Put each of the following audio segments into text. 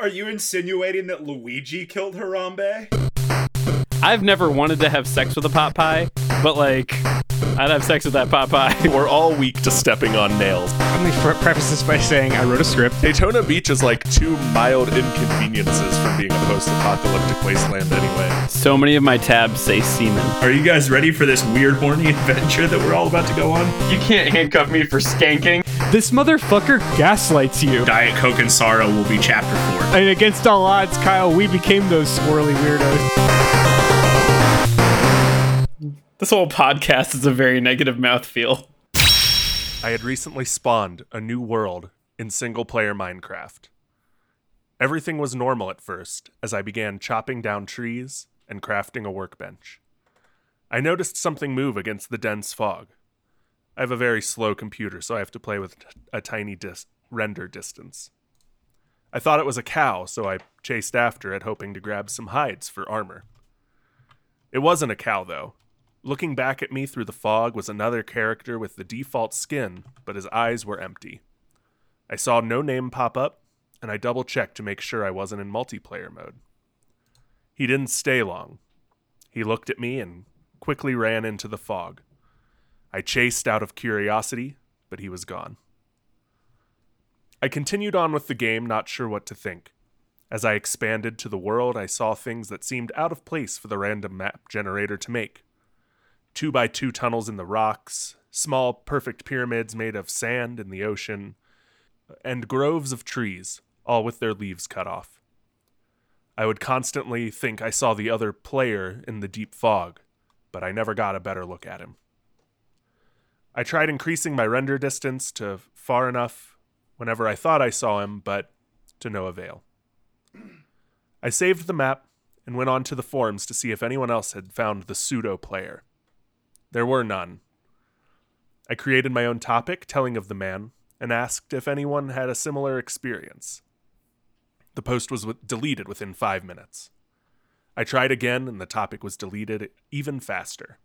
Are you insinuating that Luigi killed Harambe? I've never wanted to have sex with a pot pie, but like, I'd have sex with that pot pie. We're all weak to stepping on nails. Let me pre- preface this by saying I wrote a script. Daytona Beach is like two mild inconveniences from being a post-apocalyptic wasteland anyway. So many of my tabs say semen. Are you guys ready for this weird, horny adventure that we're all about to go on? You can't handcuff me for skanking. This motherfucker gaslights you. Diet Coke and Sorrow will be chapter four. And against all odds, Kyle, we became those swirly weirdos. This whole podcast is a very negative mouthfeel. I had recently spawned a new world in single-player Minecraft. Everything was normal at first as I began chopping down trees and crafting a workbench. I noticed something move against the dense fog. I have a very slow computer, so I have to play with a tiny dis- render distance. I thought it was a cow, so I chased after it, hoping to grab some hides for armor. It wasn't a cow, though. Looking back at me through the fog was another character with the default skin, but his eyes were empty. I saw no name pop up, and I double checked to make sure I wasn't in multiplayer mode. He didn't stay long. He looked at me and quickly ran into the fog. I chased out of curiosity, but he was gone. I continued on with the game, not sure what to think. As I expanded to the world, I saw things that seemed out of place for the random map generator to make. Two by two tunnels in the rocks, small, perfect pyramids made of sand in the ocean, and groves of trees, all with their leaves cut off. I would constantly think I saw the other player in the deep fog, but I never got a better look at him. I tried increasing my render distance to far enough whenever I thought I saw him, but to no avail. I saved the map and went on to the forums to see if anyone else had found the pseudo player. There were none. I created my own topic telling of the man and asked if anyone had a similar experience. The post was deleted within five minutes. I tried again and the topic was deleted even faster.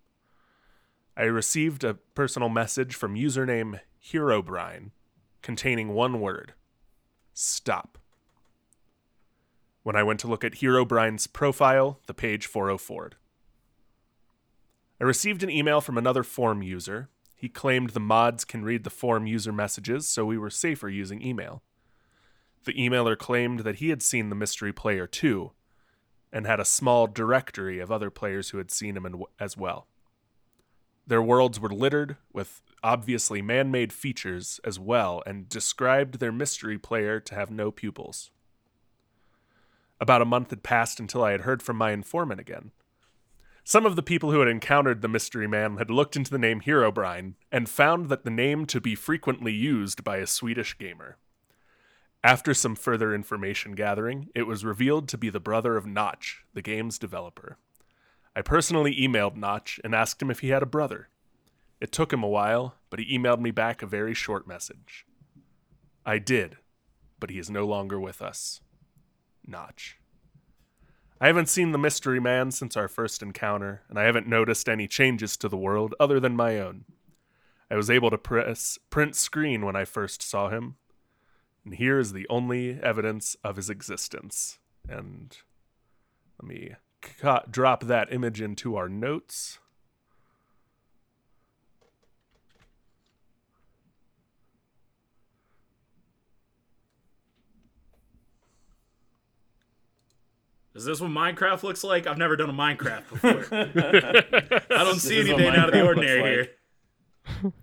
I received a personal message from username Herobrine containing one word stop. When I went to look at Herobrine's profile, the page 404'd. I received an email from another forum user. He claimed the mods can read the forum user messages, so we were safer using email. The emailer claimed that he had seen the mystery player too, and had a small directory of other players who had seen him as well. Their worlds were littered with obviously man made features as well, and described their mystery player to have no pupils. About a month had passed until I had heard from my informant again. Some of the people who had encountered the mystery man had looked into the name Herobrine and found that the name to be frequently used by a Swedish gamer. After some further information gathering, it was revealed to be the brother of Notch, the game's developer. I personally emailed Notch and asked him if he had a brother. It took him a while, but he emailed me back a very short message. I did, but he is no longer with us. Notch. I haven't seen the mystery man since our first encounter, and I haven't noticed any changes to the world other than my own. I was able to press print screen when I first saw him, and here is the only evidence of his existence. And let me ca- drop that image into our notes. Is this what Minecraft looks like? I've never done a Minecraft before. I don't see This anything out of the ordinary looks here.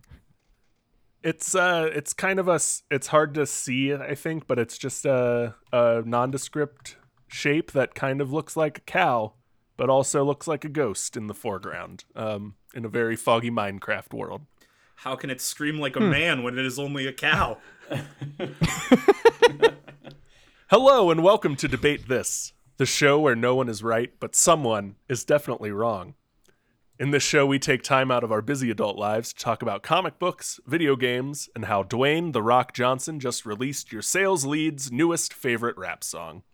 It's uh, it's kind of a. s- It's hard to see, I think, but it's just a, a nondescript shape that kind of looks like a cow, but also looks like a ghost in the foreground. Um, in a very foggy Minecraft world. How can it scream like a man when it is only a cow? Hello and welcome to Debate This, the show where no one is right, but someone is definitely wrong. In this show, we take time out of our busy adult lives to talk about comic books, video games, and how Dwayne The Rock Johnson just released your sales lead's newest favorite rap song.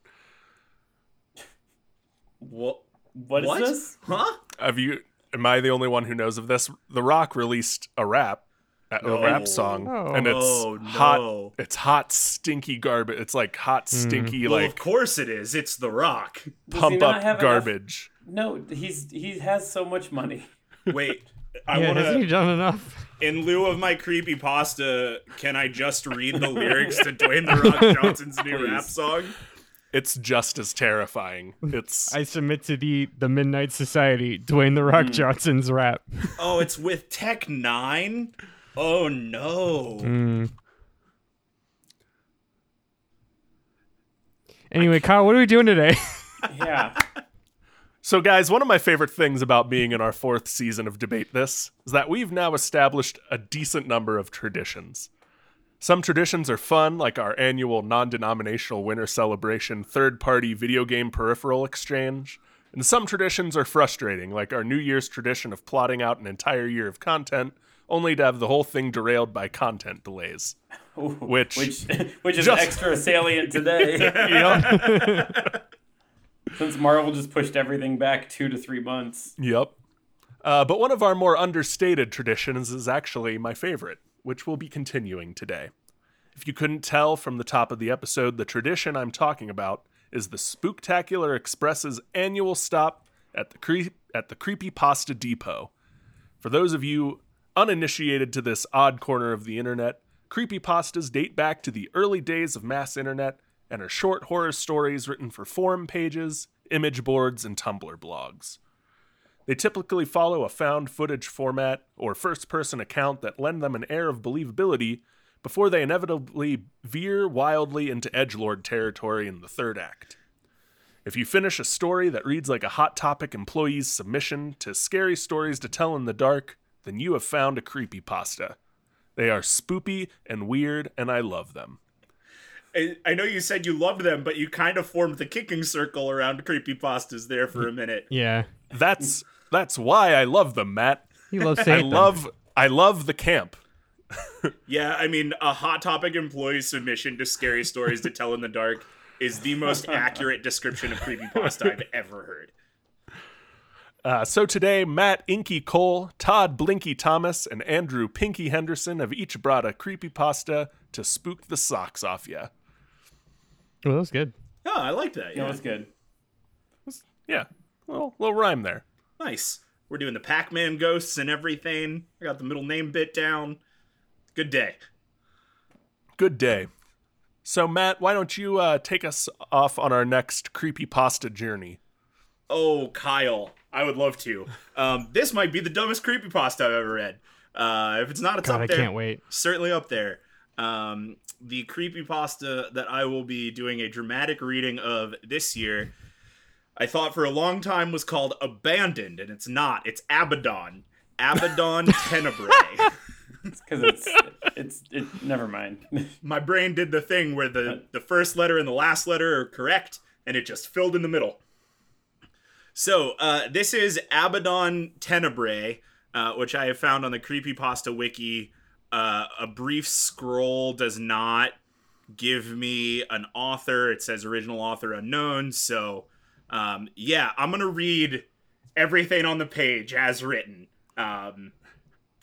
What? What is this? Huh? Have you? Am I the only one who knows of this? The Rock released a rap. a Oh. rap song, Oh. and it's Oh, hot. It's hot, stinky garbage. It's like hot, hmm. stinky, well, of course it is. It's The Rock. Does pump up have enough- garbage. No, he's he has so much money. Wait, I yeah, want hasn't he done enough? In lieu of my creepy pasta, can I just read the lyrics to Dwayne the Rock Johnson's new rap song? It's just as terrifying. It's I submit to the the Midnight Society, Dwayne the Rock Johnson's rap. Oh, it's with Tech Nine. Oh no. Mm. Anyway, Kyle, what are we doing today? Yeah. So, guys, one of my favorite things about being in our fourth season of Debate This is that we've now established a decent number of traditions. Some traditions are fun, like our annual non denominational winter celebration third party video game peripheral exchange. And some traditions are frustrating, like our New Year's tradition of plotting out an entire year of content, only to have the whole thing derailed by content delays. Which- which which is Just- extra salient today since Marvel just pushed everything back two to three months. Yep. Uh, but one of our more understated traditions is actually my favorite, which we'll be continuing today. If you couldn't tell from the top of the episode, the tradition I'm talking about is the Spooktacular Express's annual stop at the cre- at the Creepy Pasta Depot. For those of you uninitiated to this odd corner of the internet, creepypastas date back to the early days of mass internet and are short horror stories written for forum pages, image boards, and Tumblr blogs. They typically follow a found footage format or first person account that lend them an air of believability before they inevitably veer wildly into edgelord territory in the third act. If you finish a story that reads like a Hot Topic employee's submission to scary stories to tell in the dark, then you have found a creepypasta. They are spoopy and weird, and I love them. I, I know you said you loved them, but you kind of formed the kicking circle around creepypastas there for a minute. yeah, That's that's why I love them, Matt. he loves I saying love I love the camp. Yeah, I mean, a Hot Topic employee submission to scary stories to tell in the dark is the most accurate description of creepypasta I've ever heard. Uh, so today, Matt Inky Cole, Todd Blinky Thomas, and Andrew Pinky Henderson have each brought a creepypasta to spook the socks off you. Well, that was good. Oh, I like that. That Yeah, was good. Yeah, little little rhyme there. Nice. We're doing the Pac-Man ghosts and everything. I got the middle name bit down. Good day. Good day. So Matt, why don't you uh, take us off on our next creepypasta journey? Oh, Kyle, I would love to. Um, this might be the dumbest creepypasta I've ever read. Uh, if it's not, it's God, up I there. can't wait. Certainly up there. Um, the creepypasta that I will be doing a dramatic reading of this year, I thought for a long time was called Abandoned, and it's not. It's Abaddon. Abaddon Tenebrae. Because it's it's it. Never mind. My brain did the thing where the, the first letter and the last letter are correct, and it just filled in the middle. So, uh, this is Abaddon Tenebrae, uh, which I have found on the Creepypasta Wiki. Uh, a brief scroll does not give me an author. It says original author unknown. So, um, yeah, I'm going to read everything on the page as written. Um,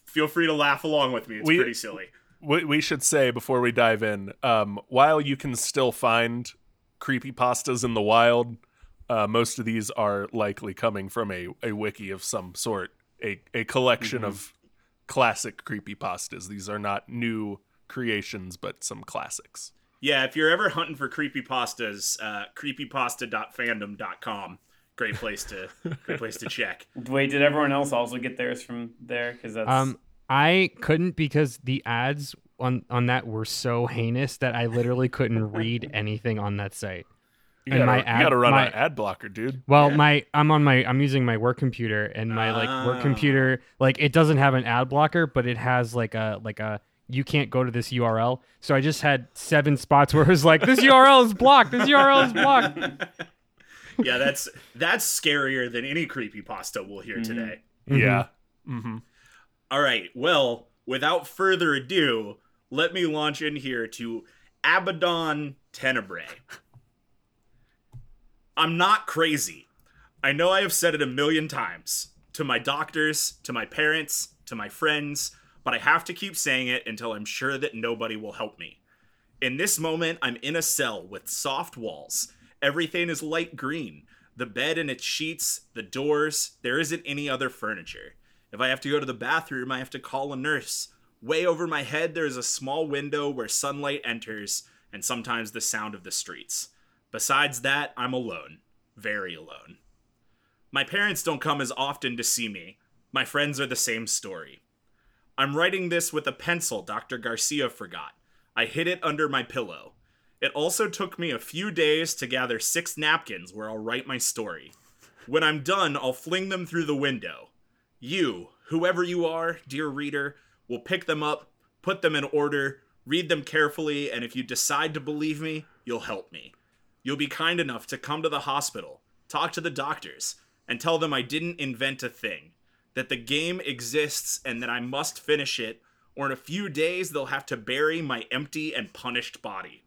feel free to laugh along with me. It's We- pretty silly. We, we should say before we dive in, um, while you can still find creepy pastas in the wild, uh, most of these are likely coming from a, a wiki of some sort, a, a collection of classic creepy pastas. These are not new creations, but some classics. Yeah, if you're ever hunting for creepypastas, uh, creepypasta.fandom.com. Great place to great place to check. Wait, did everyone else also get theirs from there? Because that's Um, I couldn't because the ads on on that were so heinous that I literally couldn't read anything on that site. You And gotta, my you gotta run my- an ad blocker, dude. Well, my I'm on my I'm using my work computer and my like work Ah. computer like it doesn't have an ad blocker, but it has like a like a you can't go to this URL. So I just had seven spots where it was like this URL is blocked. This URL is blocked. Yeah, that's that's scarier than any creepy pasta we'll hear today. Yeah. Mm-hmm. All right. Well, without further ado, let me launch in here to Abaddon Tenebrae. I'm not crazy. I know I have said it a million times to my doctors, to my parents, to my friends, but I have to keep saying it until I'm sure that nobody will help me. In this moment, I'm in a cell with soft walls. Everything is light green. The bed and its sheets, the doors, there isn't any other furniture. If I have to go to the bathroom, I have to call a nurse. Way over my head, there is a small window where sunlight enters and sometimes the sound of the streets. Besides that, I'm alone. Very alone. My parents don't come as often to see me. My friends are the same story. I'm writing this with a pencil Dr. Garcia forgot. I hid it under my pillow. It also took me a few days to gather six napkins where I'll write my story. When I'm done, I'll fling them through the window. You, whoever you are, dear reader, will pick them up, put them in order, read them carefully, and if you decide to believe me, you'll help me. You'll be kind enough to come to the hospital, talk to the doctors, and tell them I didn't invent a thing, that the game exists and that I must finish it, or in a few days they'll have to bury my empty and punished body.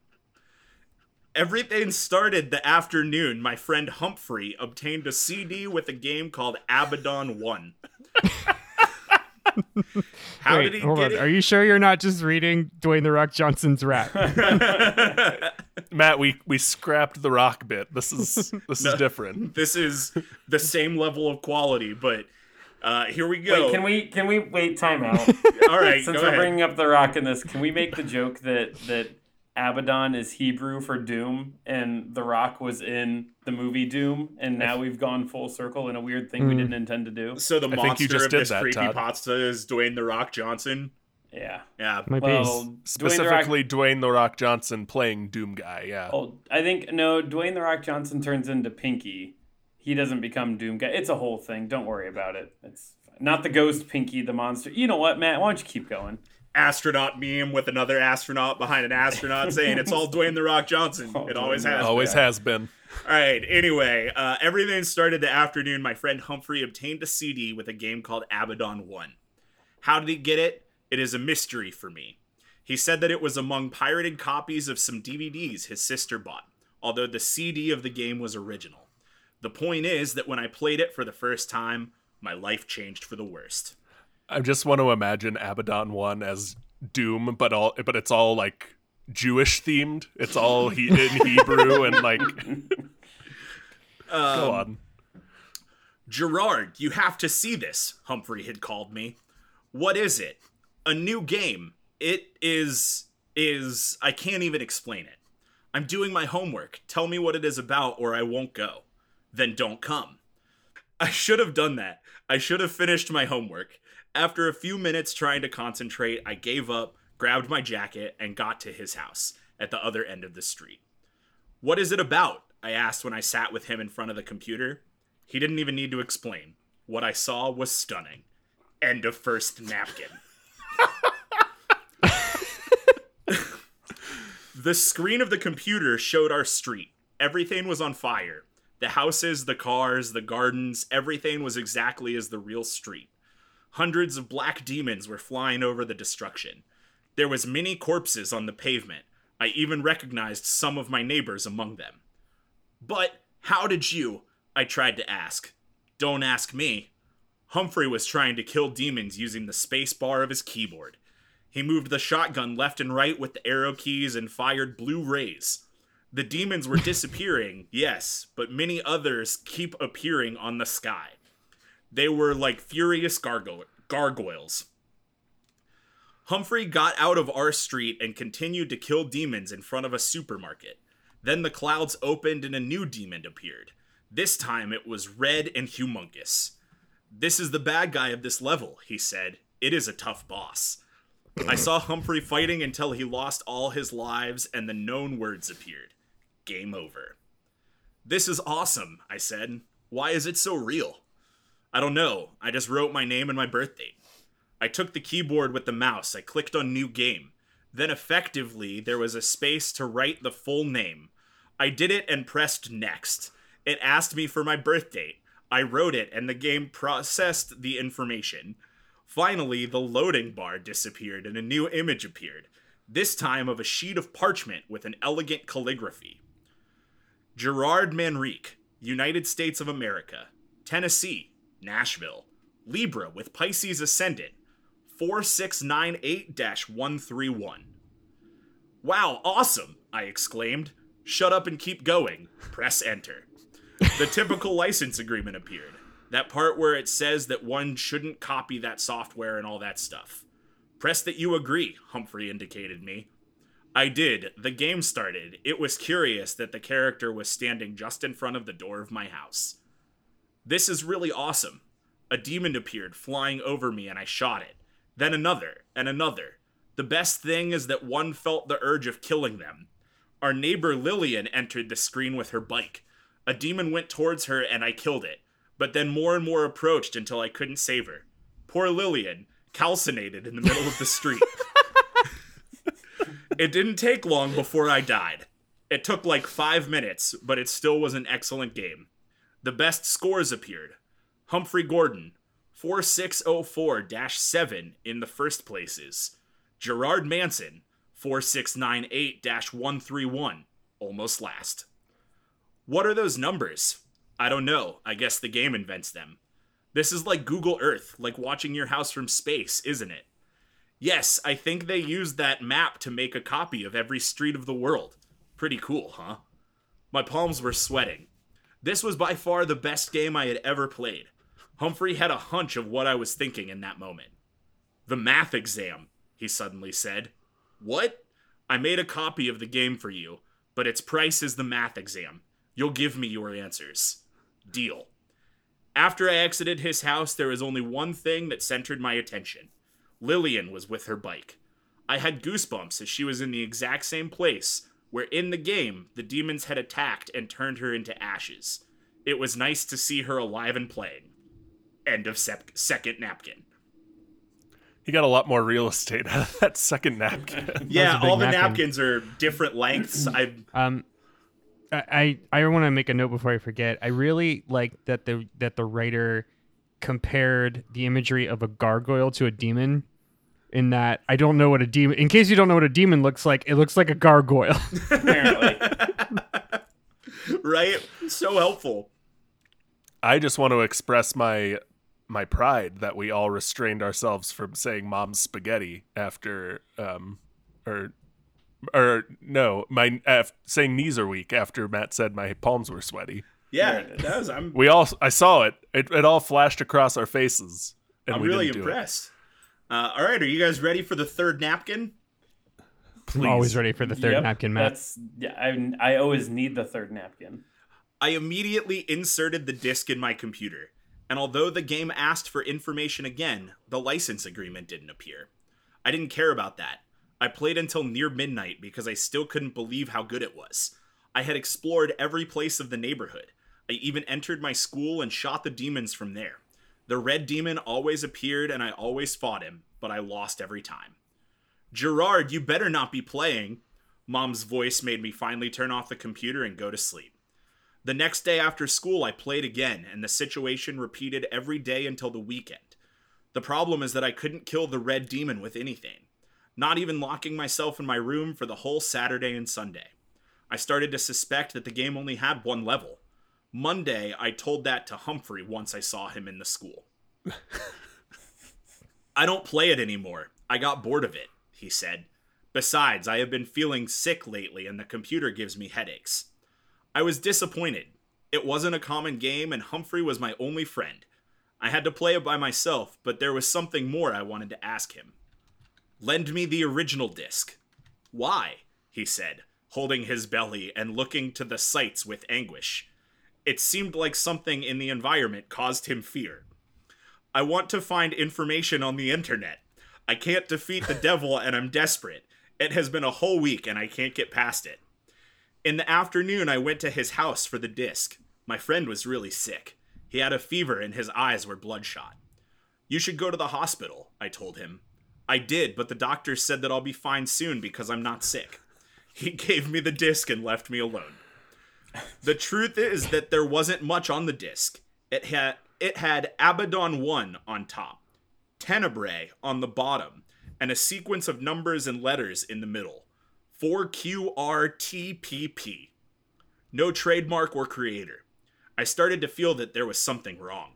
Everything started the afternoon my friend Humphrey obtained a CD with a game called Abaddon 1. How Wait, did he hold get on. it? Are you sure you're not just reading Dwayne the Rock Johnson's rap? Matt, we we scrapped the rock bit. This is this is different. this is the same level of quality, but uh, here we go. Wait, can we can we wait time out? All right, Since go we're ahead. bringing up the rock in this, can we make the joke that that Abaddon is Hebrew for doom, and the rock was in the movie Doom, and now we've gone full circle in a weird thing we didn't intend to do. so the I think monster you just of did this that, creepy Todd. pasta is Dwayne the Rock Johnson. Yeah. Yeah, My Well, base. Dwayne the Rock. Specifically, Dwayne the Rock Johnson playing Doom Guy. Yeah. Oh, I think no. Dwayne the Rock Johnson turns into Pinky. He doesn't become Doom guy. It's a whole thing. Don't worry about it. It's fine. not the ghost Pinky, the monster. You know what, Matt? Why don't you keep going? astronaut meme with another astronaut behind an astronaut saying it's all Dwayne the Rock Johnson. Oh, It always Dwayne has. Rock. Always has been. All right. Anyway, uh, everything started the afternoon. My friend Humphrey obtained a CD with a game called Abaddon 1. How did he get it? It is a mystery for me. He said that it was among pirated copies of some DVDs his sister bought, although the CD of the game was original. The point is that when I played it for the first time, my life changed for the worst. I just want to imagine Abaddon one as Doom, but all but it's all like Jewish themed. It's all he in Hebrew and like. Go um, on. Gerard, you have to see this, Humphrey had called me. What is it? A new game. It is. is. I can't even explain it. I'm doing my homework. Tell me what it is about, or I won't go. Then don't come. I should have done that. I should have finished my homework. After a few minutes trying to concentrate, I gave up, grabbed my jacket, and got to his house at the other end of the street. What is it about? I asked when I sat with him in front of the computer. He didn't even need to explain. What I saw was stunning. End of first napkin. the screen of the computer showed our street. Everything was on fire. The houses, the cars, the gardens, everything was exactly as the real street. Hundreds of black demons were flying over the destruction. There was many corpses on the pavement. I even recognized some of my neighbors among them. But how did you? I tried to ask. Don't ask me. Humphrey was trying to kill demons using the space bar of his keyboard. He moved the shotgun left and right with the arrow keys and fired blue rays. The demons were disappearing, yes, but many others keep appearing on the sky. They were like furious gargo- gargoyles. Humphrey got out of our street and continued to kill demons in front of a supermarket. Then the clouds opened and a new demon appeared. This time it was red and humongous. This is the bad guy of this level, he said. It is a tough boss. I saw Humphrey fighting until he lost all his lives and the known words appeared. Game over. This is awesome, I said. Why is it so real? I don't know. I just wrote my name and my birth date. I took the keyboard with the mouse. I clicked on new game. Then effectively, there was a space to write the full name. I did it and pressed next. It asked me for my birth date. I wrote it and the game processed the information. Finally, the loading bar disappeared and a new image appeared, this time of a sheet of parchment with an elegant calligraphy. Gerard Manrique, United States of America, Tennessee, Nashville, Libra with Pisces Ascendant, 4698 131. Wow, awesome, I exclaimed. Shut up and keep going. Press enter. The typical license agreement appeared. That part where it says that one shouldn't copy that software and all that stuff. Press that you agree, Humphrey indicated me. I did. The game started. It was curious that the character was standing just in front of the door of my house. This is really awesome. A demon appeared flying over me and I shot it. Then another, and another. The best thing is that one felt the urge of killing them. Our neighbor Lillian entered the screen with her bike. A demon went towards her and I killed it, but then more and more approached until I couldn't save her. Poor Lillian, calcinated in the middle of the street. It didn't take long before I died. It took like five minutes, but it still was an excellent game. The best scores appeared. Humphrey Gordon, 4604 7 in the first places. Gerard Manson, 4698 131, almost last. What are those numbers? I don't know. I guess the game invents them. This is like Google Earth, like watching your house from space, isn't it? Yes, I think they used that map to make a copy of every street of the world. Pretty cool, huh? My palms were sweating. This was by far the best game I had ever played. Humphrey had a hunch of what I was thinking in that moment. The math exam, he suddenly said. What? I made a copy of the game for you, but its price is the math exam. You'll give me your answers. Deal. After I exited his house, there was only one thing that centered my attention Lillian was with her bike. I had goosebumps as she was in the exact same place where in the game the demons had attacked and turned her into ashes. It was nice to see her alive and playing. End of sep- second napkin. He got a lot more real estate out of that second napkin. Yeah, all the napkin. napkins are different lengths. I Um, I I, I want to make a note before I forget. I really like that the that the writer compared the imagery of a gargoyle to a demon. In that I don't know what a demon. In case you don't know what a demon looks like, it looks like a gargoyle. Apparently. right? So helpful. I just want to express my my pride that we all restrained ourselves from saying "mom's spaghetti" after, um, or, or no, my af- saying knees are weak after Matt said my palms were sweaty. Yeah, There it is. that was, I'm We all, I saw it. It, it all flashed across our faces, and I'm we really didn't do it. impressed. Uh, all right, are you guys ready for the third napkin? I'm always ready for the third Yep, napkin, Matt. That's yeah. I I always need the third napkin. I immediately inserted the disc in my computer, and although the game asked for information again, the license agreement didn't appear. I didn't care about that. I played until near midnight because I still couldn't believe how good it was. I had explored every place of the neighborhood. I even entered my school and shot the demons from there. The red demon always appeared and I always fought him, but I lost every time. Gerard, you better not be playing. Mom's voice made me finally turn off the computer and go to sleep. The next day after school, I played again, and the situation repeated every day until the weekend. The problem is that I couldn't kill the red demon with anything, not even locking myself in my room for the whole Saturday and Sunday. I started to suspect that the game only had one level. Monday, I told that to Humphrey once I saw him in the school. I don't play it anymore. I got bored of it, he said. Besides, I have been feeling sick lately and the computer gives me headaches. I was disappointed. It wasn't a common game, and Humphrey was my only friend. I had to play it by myself, but there was something more I wanted to ask him. Lend me the original disc. Why? he said, holding his belly and looking to the sights with anguish. It seemed like something in the environment caused him fear. I want to find information on the internet. I can't defeat the devil and I'm desperate. It has been a whole week and I can't get past it. In the afternoon, I went to his house for the disc. My friend was really sick. He had a fever and his eyes were bloodshot. You should go to the hospital, I told him. I did, but the doctor said that I'll be fine soon because I'm not sick. He gave me the disc and left me alone. The truth is that there wasn't much on the disc. It had it had Abaddon 1 on top, Tenebrae on the bottom, and a sequence of numbers and letters in the middle. 4QRTPP. No trademark or creator. I started to feel that there was something wrong.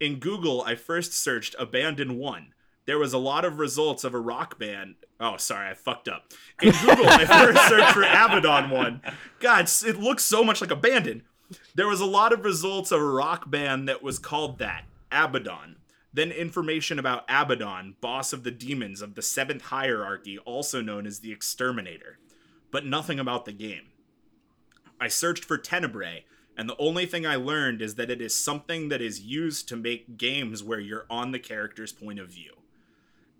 In Google, I first searched Abandon 1. there was a lot of results of a rock band. Oh, sorry, I fucked up. In Google, I first searched for Abaddon one. God, it looks so much like Abandon. There was a lot of results of a rock band that was called that, Abaddon. Then information about Abaddon, boss of the demons of the seventh hierarchy, also known as the Exterminator, but nothing about the game. I searched for Tenebrae, and the only thing I learned is that it is something that is used to make games where you're on the character's point of view.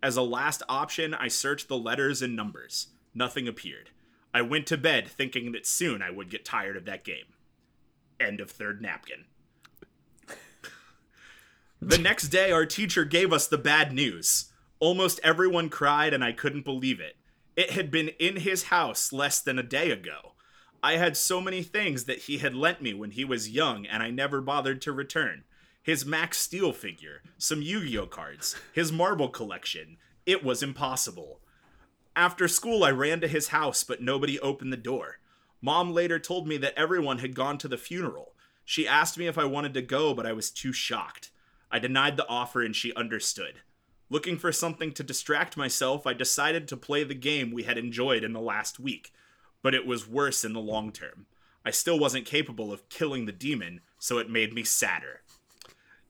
As a last option, I searched the letters and numbers. Nothing appeared. I went to bed thinking that soon I would get tired of that game. End of third napkin. the next day, our teacher gave us the bad news. Almost everyone cried, and I couldn't believe it. It had been in his house less than a day ago. I had so many things that he had lent me when he was young, and I never bothered to return. His Max Steel figure, some Yu Gi Oh cards, his marble collection. It was impossible. After school, I ran to his house, but nobody opened the door. Mom later told me that everyone had gone to the funeral. She asked me if I wanted to go, but I was too shocked. I denied the offer and she understood. Looking for something to distract myself, I decided to play the game we had enjoyed in the last week, but it was worse in the long term. I still wasn't capable of killing the demon, so it made me sadder.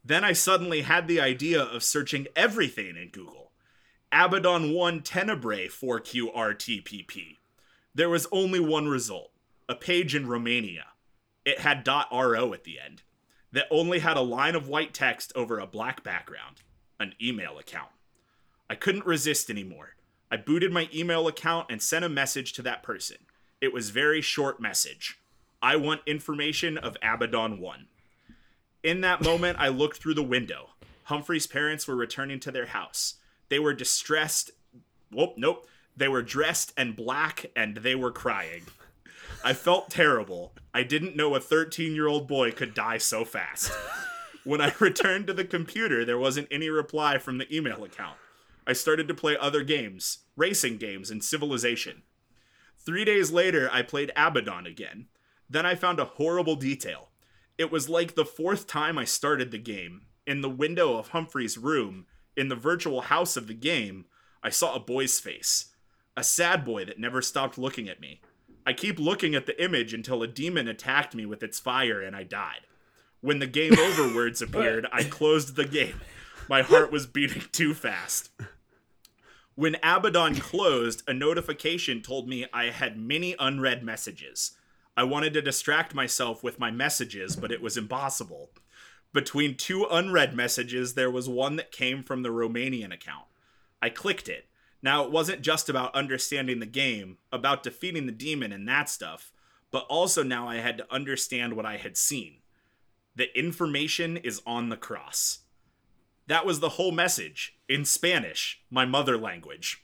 Then I suddenly had the idea of searching everything in Google. Abaddon 1 Tenebrae 4QRTPP. There was only one result a page in Romania. It had .ro at the end, that only had a line of white text over a black background, an email account. I couldn't resist anymore. I booted my email account and sent a message to that person. It was very short message. I want information of Abaddon 1. In that moment, I looked through the window. Humphrey's parents were returning to their house. They were distressed. Whoop, nope. They were dressed and black and they were crying. I felt terrible. I didn't know a 13 year old boy could die so fast. When I returned to the computer, there wasn't any reply from the email account. I started to play other games, racing games, and Civilization. Three days later, I played Abaddon again. Then I found a horrible detail. It was like the fourth time I started the game. In the window of Humphrey's room, in the virtual house of the game, I saw a boy's face. A sad boy that never stopped looking at me. I keep looking at the image until a demon attacked me with its fire and I died. When the game over words appeared, I closed the game. My heart was beating too fast. When Abaddon closed, a notification told me I had many unread messages. I wanted to distract myself with my messages, but it was impossible. Between two unread messages, there was one that came from the Romanian account. I clicked it. Now, it wasn't just about understanding the game, about defeating the demon and that stuff, but also now I had to understand what I had seen. The information is on the cross. That was the whole message, in Spanish, my mother language.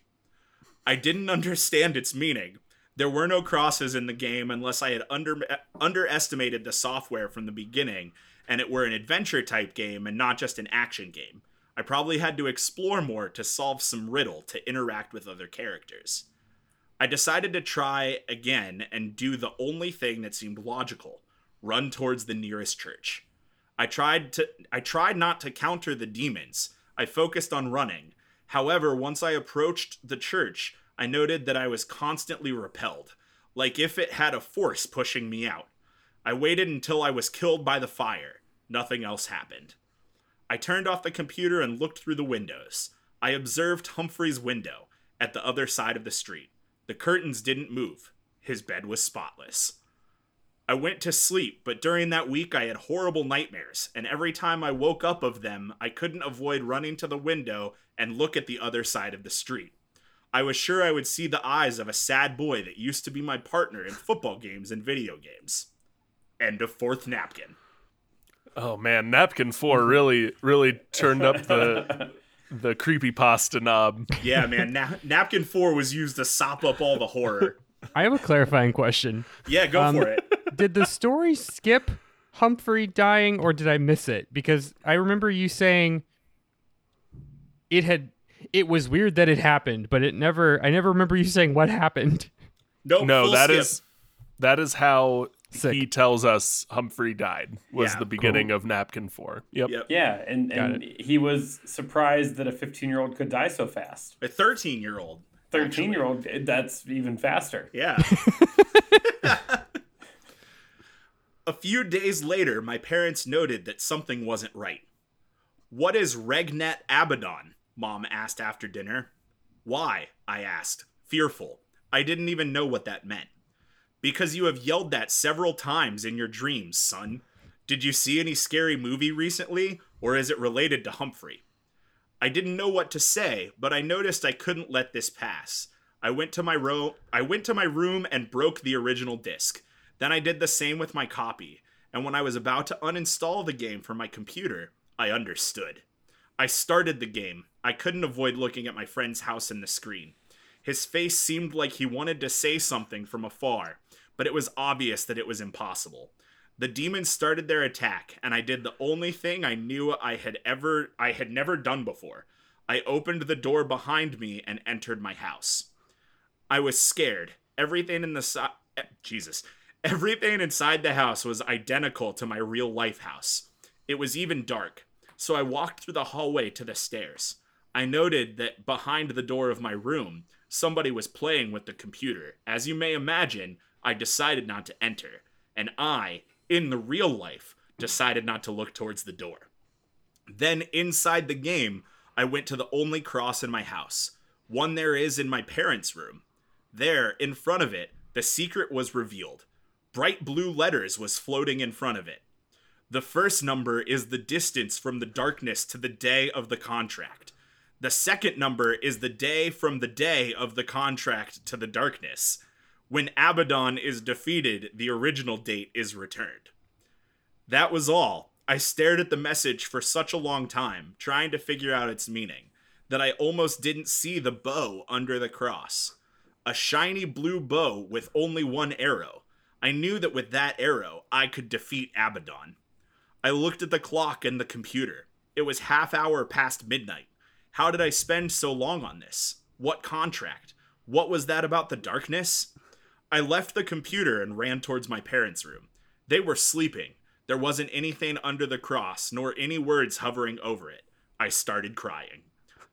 I didn't understand its meaning. There were no crosses in the game unless I had under, underestimated the software from the beginning and it were an adventure type game and not just an action game. I probably had to explore more to solve some riddle to interact with other characters. I decided to try again and do the only thing that seemed logical run towards the nearest church. I tried to I tried not to counter the demons. I focused on running. However, once I approached the church, I noted that I was constantly repelled, like if it had a force pushing me out. I waited until I was killed by the fire. Nothing else happened. I turned off the computer and looked through the windows. I observed Humphrey's window at the other side of the street. The curtains didn't move. His bed was spotless. I went to sleep, but during that week I had horrible nightmares, and every time I woke up of them, I couldn't avoid running to the window and look at the other side of the street. I was sure I would see the eyes of a sad boy that used to be my partner in football games and video games. End of fourth napkin. Oh man, Napkin Four really, really turned up the the creepy pasta knob. Yeah, man. Na- napkin four was used to sop up all the horror. I have a clarifying question. Yeah, go Um, for it. Did the story skip Humphrey dying or did I miss it? Because I remember you saying it had it was weird that it happened, but it never I never remember you saying what happened. Nope, No, full that skip. is that is how Sick. he tells us Humphrey died was Yeah, the beginning of napkin four. Yep. Yep. Yeah, and, and he was surprised that a 15 year old could die so fast. A 13 year old. 13 year old, that's even faster. Yeah. a few days later, my parents noted that something wasn't right. What is Regnat Abaddon? Mom asked after dinner. Why? I asked, fearful. I didn't even know what that meant. Because you have yelled that several times in your dreams, son. Did you see any scary movie recently, or is it related to Humphrey? I didn't know what to say, but I noticed I couldn't let this pass. I went to my ro- I went to my room and broke the original disc. Then I did the same with my copy, and when I was about to uninstall the game from my computer, I understood. I started the game. I couldn't avoid looking at my friend's house in the screen. His face seemed like he wanted to say something from afar, but it was obvious that it was impossible. The demons started their attack, and I did the only thing I knew I had ever I had never done before. I opened the door behind me and entered my house. I was scared. Everything in the Jesus. Everything inside the house was identical to my real life house. It was even dark. So I walked through the hallway to the stairs. I noted that behind the door of my room, somebody was playing with the computer. As you may imagine, I decided not to enter, and I, in the real life, decided not to look towards the door. Then inside the game, I went to the only cross in my house, one there is in my parents' room. There, in front of it, the secret was revealed. Bright blue letters was floating in front of it. The first number is the distance from the darkness to the day of the contract. The second number is the day from the day of the contract to the darkness. When Abaddon is defeated, the original date is returned. That was all. I stared at the message for such a long time, trying to figure out its meaning, that I almost didn't see the bow under the cross. A shiny blue bow with only one arrow. I knew that with that arrow, I could defeat Abaddon. I looked at the clock and the computer. It was half hour past midnight. How did I spend so long on this? What contract? What was that about the darkness? I left the computer and ran towards my parents' room. They were sleeping. There wasn't anything under the cross, nor any words hovering over it. I started crying.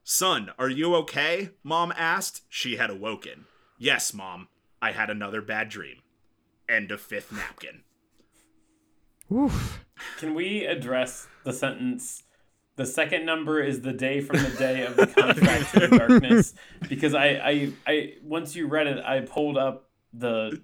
Son, are you okay? Mom asked. She had awoken. Yes, Mom. I had another bad dream. End of fifth napkin. Oof. Can we address the sentence? The second number is the day from the day of the contract to the darkness. Because I, I, I, once you read it, I pulled up the,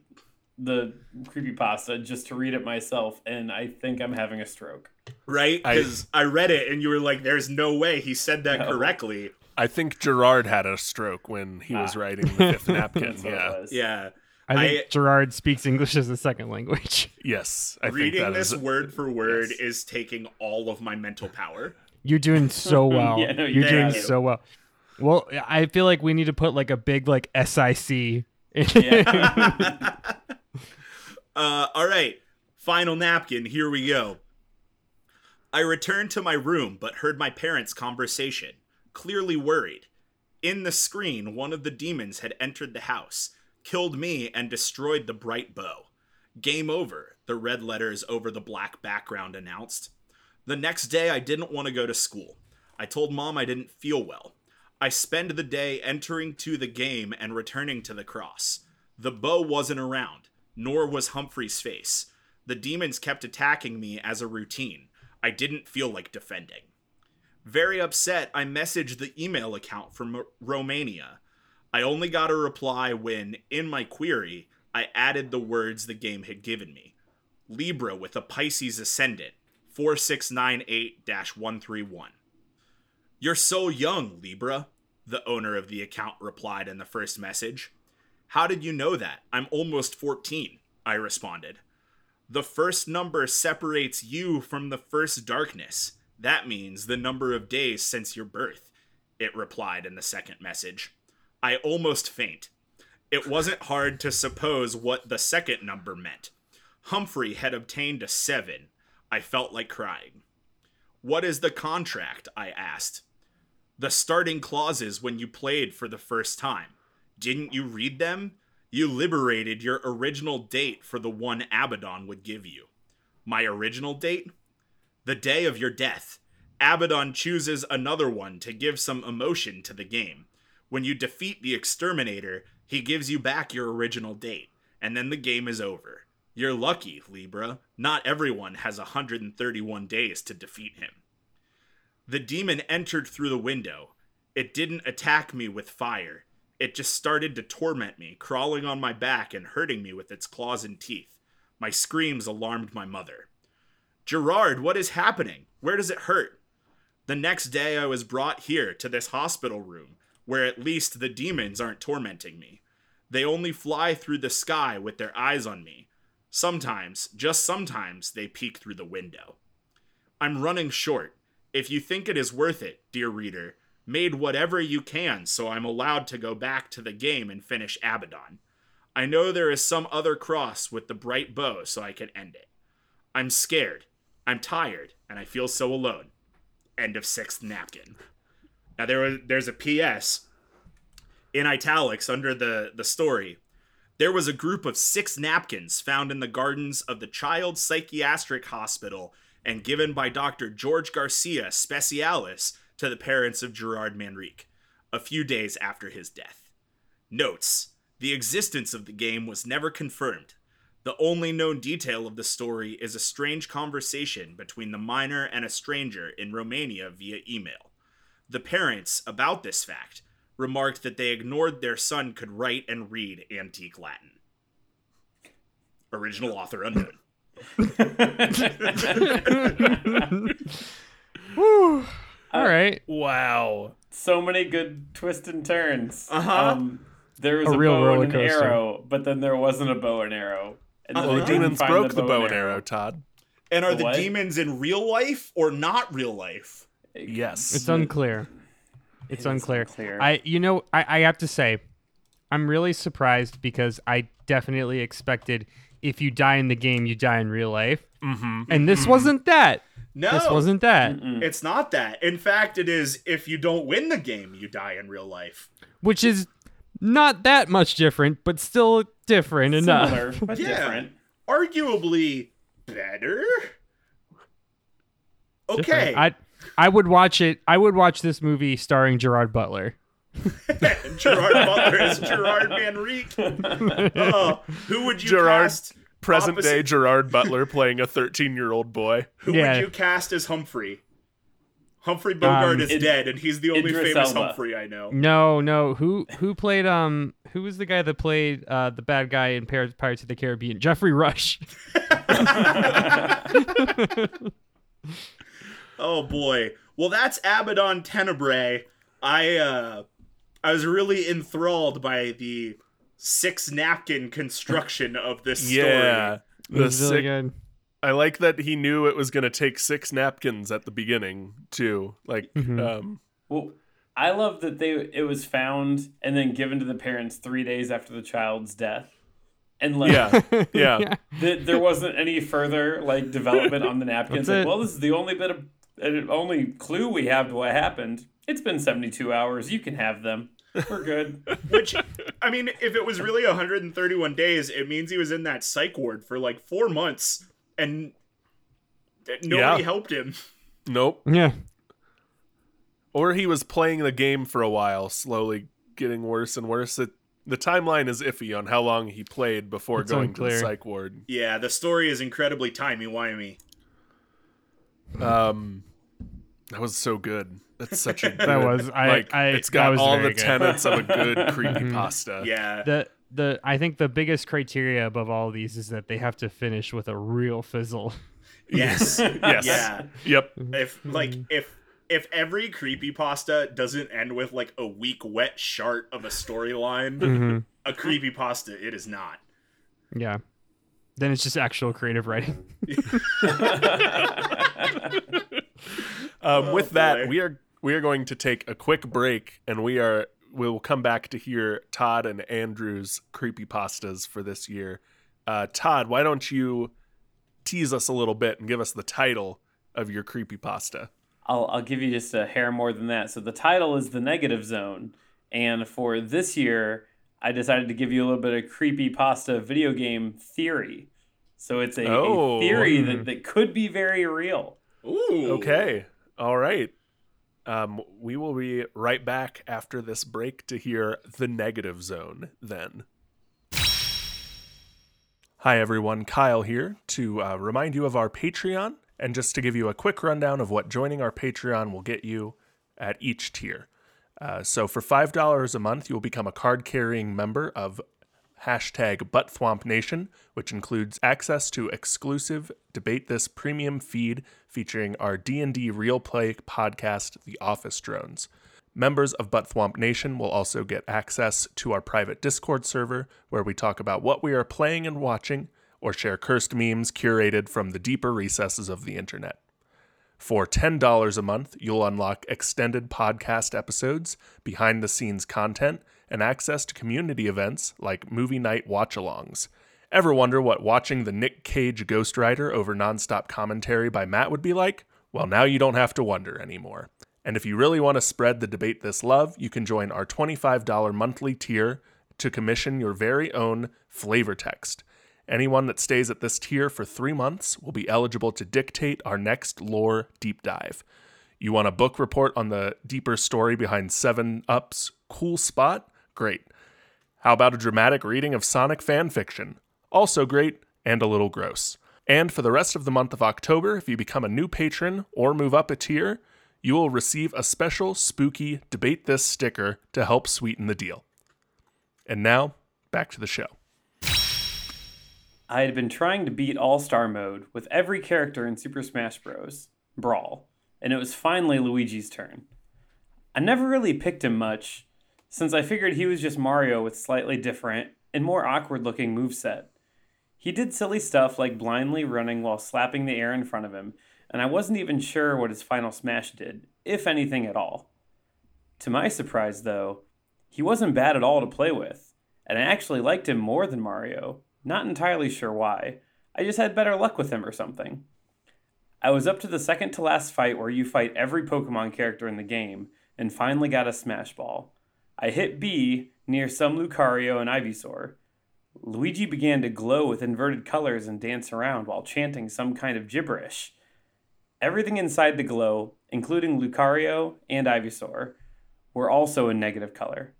the creepypasta just to read it myself, and I think I'm having a stroke. Right? Because I, read it and you were like, there's no way he said that No. correctly. I think Gerard had a stroke when he was Ah. writing the fifth napkin. That's what Yeah. it was. Yeah. I think I- Gerard speaks English as a second language. Yes. I Reading think that this is word for word yes. is taking all of my mental power. You're doing so well. Yeah, no, you You're doing did. so well. Well, I feel like we need to put like a big like SIC. Yeah. Uh, all right, final napkin. Here we go. I returned to my room, but heard my parents' conversation, clearly worried. In the screen, one of the demons had entered the house, killed me, and destroyed the bright bow. Game over, the red letters over the black background announced. The next day, I didn't want to go to school. I told mom I didn't feel well. I spend the day entering to the game and returning to the cross. The bow wasn't around, nor was Humphrey's face. The demons kept attacking me as a routine. I didn't feel like defending. Very upset, I messaged the email account from Romania. I only got a reply when, in my query, I added the words the game had given me Libra with a Pisces ascendant, 4698 131. You're so young, Libra, the owner of the account replied in the first message. How did you know that? I'm almost 14, I responded. The first number separates you from the first darkness. That means the number of days since your birth, it replied in the second message. I almost faint. It wasn't hard to suppose what the second number meant. Humphrey had obtained a seven. I felt like crying. What is the contract? I asked. The starting clauses when you played for the first time. Didn't you read them? You liberated your original date for the one Abaddon would give you. My original date? The day of your death. Abaddon chooses another one to give some emotion to the game. When you defeat the exterminator, he gives you back your original date, and then the game is over. You're lucky, Libra. Not everyone has 131 days to defeat him. The demon entered through the window. It didn't attack me with fire. It just started to torment me, crawling on my back and hurting me with its claws and teeth. My screams alarmed my mother. Gerard, what is happening? Where does it hurt? The next day, I was brought here to this hospital room, where at least the demons aren't tormenting me. They only fly through the sky with their eyes on me. Sometimes, just sometimes, they peek through the window. I'm running short. If you think it is worth it, dear reader, made whatever you can so I'm allowed to go back to the game and finish Abaddon. I know there is some other cross with the bright bow so I can end it. I'm scared. I'm tired, and I feel so alone. End of sixth napkin. Now there was there's a PS in italics under the the story. There was a group of six napkins found in the gardens of the Child Psychiatric Hospital and given by Dr. George Garcia Specialis to the parents of Gerard Manrique a few days after his death. Notes The existence of the game was never confirmed. The only known detail of the story is a strange conversation between the minor and a stranger in Romania via email. The parents, about this fact, remarked that they ignored their son could write and read antique Latin. Original author unknown. All right. Wow. so many good twists and turns. Uh-huh. Um, there was A a, real bow and coaster. arrow, but then there wasn't a bow and arrow. And Uh-huh. The demons broke the bow and arrow, Todd. And are The the demons in real life or not real life? Yes. It's unclear. It's It is unclear. unclear. I, you know, I, I have to say, I'm really surprised because I definitely expected if you die in the game, you die in real life, mm-hmm. and this wasn't that. No. This wasn't that. It's not that. In fact, it is if you don't win the game, you die in real life. Which is not that much different, but still different enough. Similar, but Yeah. different. Arguably better. Okay. Different. I I would watch it. I would watch this movie starring Gerard Butler. Gerard Butler is Gerard Manrique. Oh, who would you Gerard- cast? Present day Gerard Butler playing a 13 year old boy. Who Yeah. would you cast as Humphrey? Humphrey Bogart Um, is Id- dead, and he's the only Idris famous Elba. Humphrey I know. No, no. Who who played um who was the guy that played uh the bad guy in Pirates, Pirates of the Caribbean? Geoffrey Rush. Oh boy. Well, that's Abaddon Tenebrae. I uh I was really enthralled by the six napkin construction of this story. Yeah. It The was really sick- good. I like that he knew it was going to take six napkins at the beginning, too. Like, Mhm. um, Well, I love that they it was found and then given to the parents three days after the child's death, and like yeah, yeah. th- there wasn't any further like development on the napkins. Like, well, this is the only bit of uh, only clue we have to what happened. It's been seventy two hours. You can have them. We're good. Which I mean, if it was really 131 days, it means he was in that psych ward for like 4 months and nobody Yeah. helped him. Nope. Yeah. Or he was playing the game for a while, slowly getting worse and worse. It, the timeline is iffy on how long he played before It's going to the psych ward. Yeah, the story is incredibly timey-wimey. Um, that was so good. That's such a good, That was- I- like I- it's that got was all the good. tenets of a good creepy pasta. Yeah. The the I think the biggest criteria above all these is that they have to finish with a real fizzle. Yes. Yes. Yeah. Yep. If like if if every creepy pasta doesn't end with like a weak wet shart of a storyline, Mhm. a creepypasta it is not. Yeah. Then it's just actual creative writing. Um, Oh, with that, we are we are going to take a quick break, and we are we will come back to hear Todd and Andrew's creepy pastas for this year. Uh, Todd, why don't you tease us a little bit and give us the title of your creepy pasta? I'll I'll give you just a hair more than that. So the title is the negative zone, and for this year, I decided to give you a little bit of creepy pasta video game theory. So it's a, Oh. a theory that, that could be very real. Ooh. Okay. All right. Um, we will be right back after this break to hear the negative zone then. Hi, everyone. Kyle here to uh, remind you of our Patreon and just to give you a quick rundown of what joining our Patreon will get you at each tier. Uh, so, for $5 a month, you'll become a card carrying member of hashtag ButtThwompNation, which includes access to exclusive Debate This premium feed featuring our D&D real play podcast, The Office Drones. Members of Buttthwomp Nation will also get access to our private Discord server where we talk about what we are playing and watching or share cursed memes curated from the deeper recesses of the internet. For $10 a month, you'll unlock extended podcast episodes, behind the scenes content, and access to community events like movie night watch alongs. Ever wonder what watching the Nick Cage Ghost Rider over nonstop commentary by Matt would be like? Well, now you don't have to wonder anymore. And if you really want to spread the debate this love, you can join our $25 monthly tier to commission your very own flavor text. Anyone that stays at this tier for three months will be eligible to dictate our next lore deep dive. You want a book report on the deeper story behind 7 Up's cool spot? Great. How about a dramatic reading of Sonic fan fiction? Also great and a little gross. And for the rest of the month of October, if you become a new patron or move up a tier, you will receive a special spooky Debate This sticker to help sweeten the deal. And now, back to the show. I had been trying to beat All Star mode with every character in Super Smash Bros. Brawl, and it was finally Luigi's turn. I never really picked him much, since I figured he was just Mario with slightly different and more awkward looking moveset. He did silly stuff like blindly running while slapping the air in front of him, and I wasn't even sure what his final smash did, if anything at all. To my surprise, though, he wasn't bad at all to play with, and I actually liked him more than Mario. Not entirely sure why. I just had better luck with him or something. I was up to the second to last fight where you fight every Pokemon character in the game, and finally got a Smash Ball. I hit B near some Lucario and Ivysaur. Luigi began to glow with inverted colors and dance around while chanting some kind of gibberish. Everything inside the glow, including Lucario and Ivysaur, were also in negative color.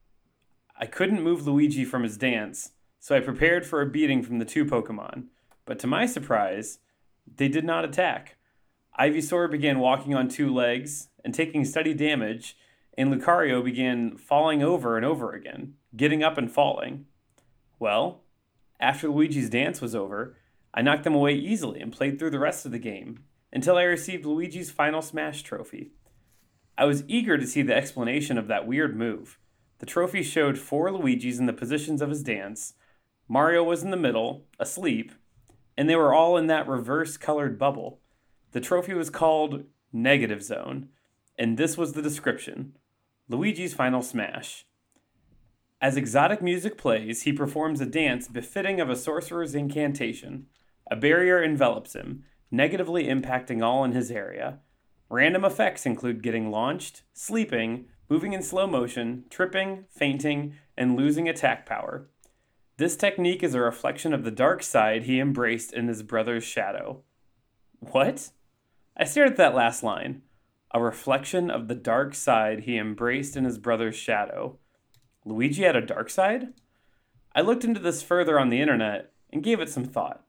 I couldn't move Luigi from his dance, so I prepared for a beating from the two Pokemon, but to my surprise, they did not attack. Ivysaur began walking on two legs and taking steady damage, and Lucario began falling over and over again, getting up and falling. Well, after Luigi's dance was over, I knocked them away easily and played through the rest of the game until I received Luigi's final Smash trophy. I was eager to see the explanation of that weird move. The trophy showed four Luigis in the positions of his dance. Mario was in the middle, asleep, and they were all in that reverse colored bubble. The trophy was called Negative Zone, and this was the description Luigi's final smash. As exotic music plays, he performs a dance befitting of a sorcerer's incantation. A barrier envelops him, negatively impacting all in his area. Random effects include getting launched, sleeping, moving in slow motion, tripping, fainting, and losing attack power. This technique is a reflection of the dark side he embraced in his brother's shadow. What? I stared at that last line. A reflection of the dark side he embraced in his brother's shadow. Luigi had a dark side? I looked into this further on the internet and gave it some thought.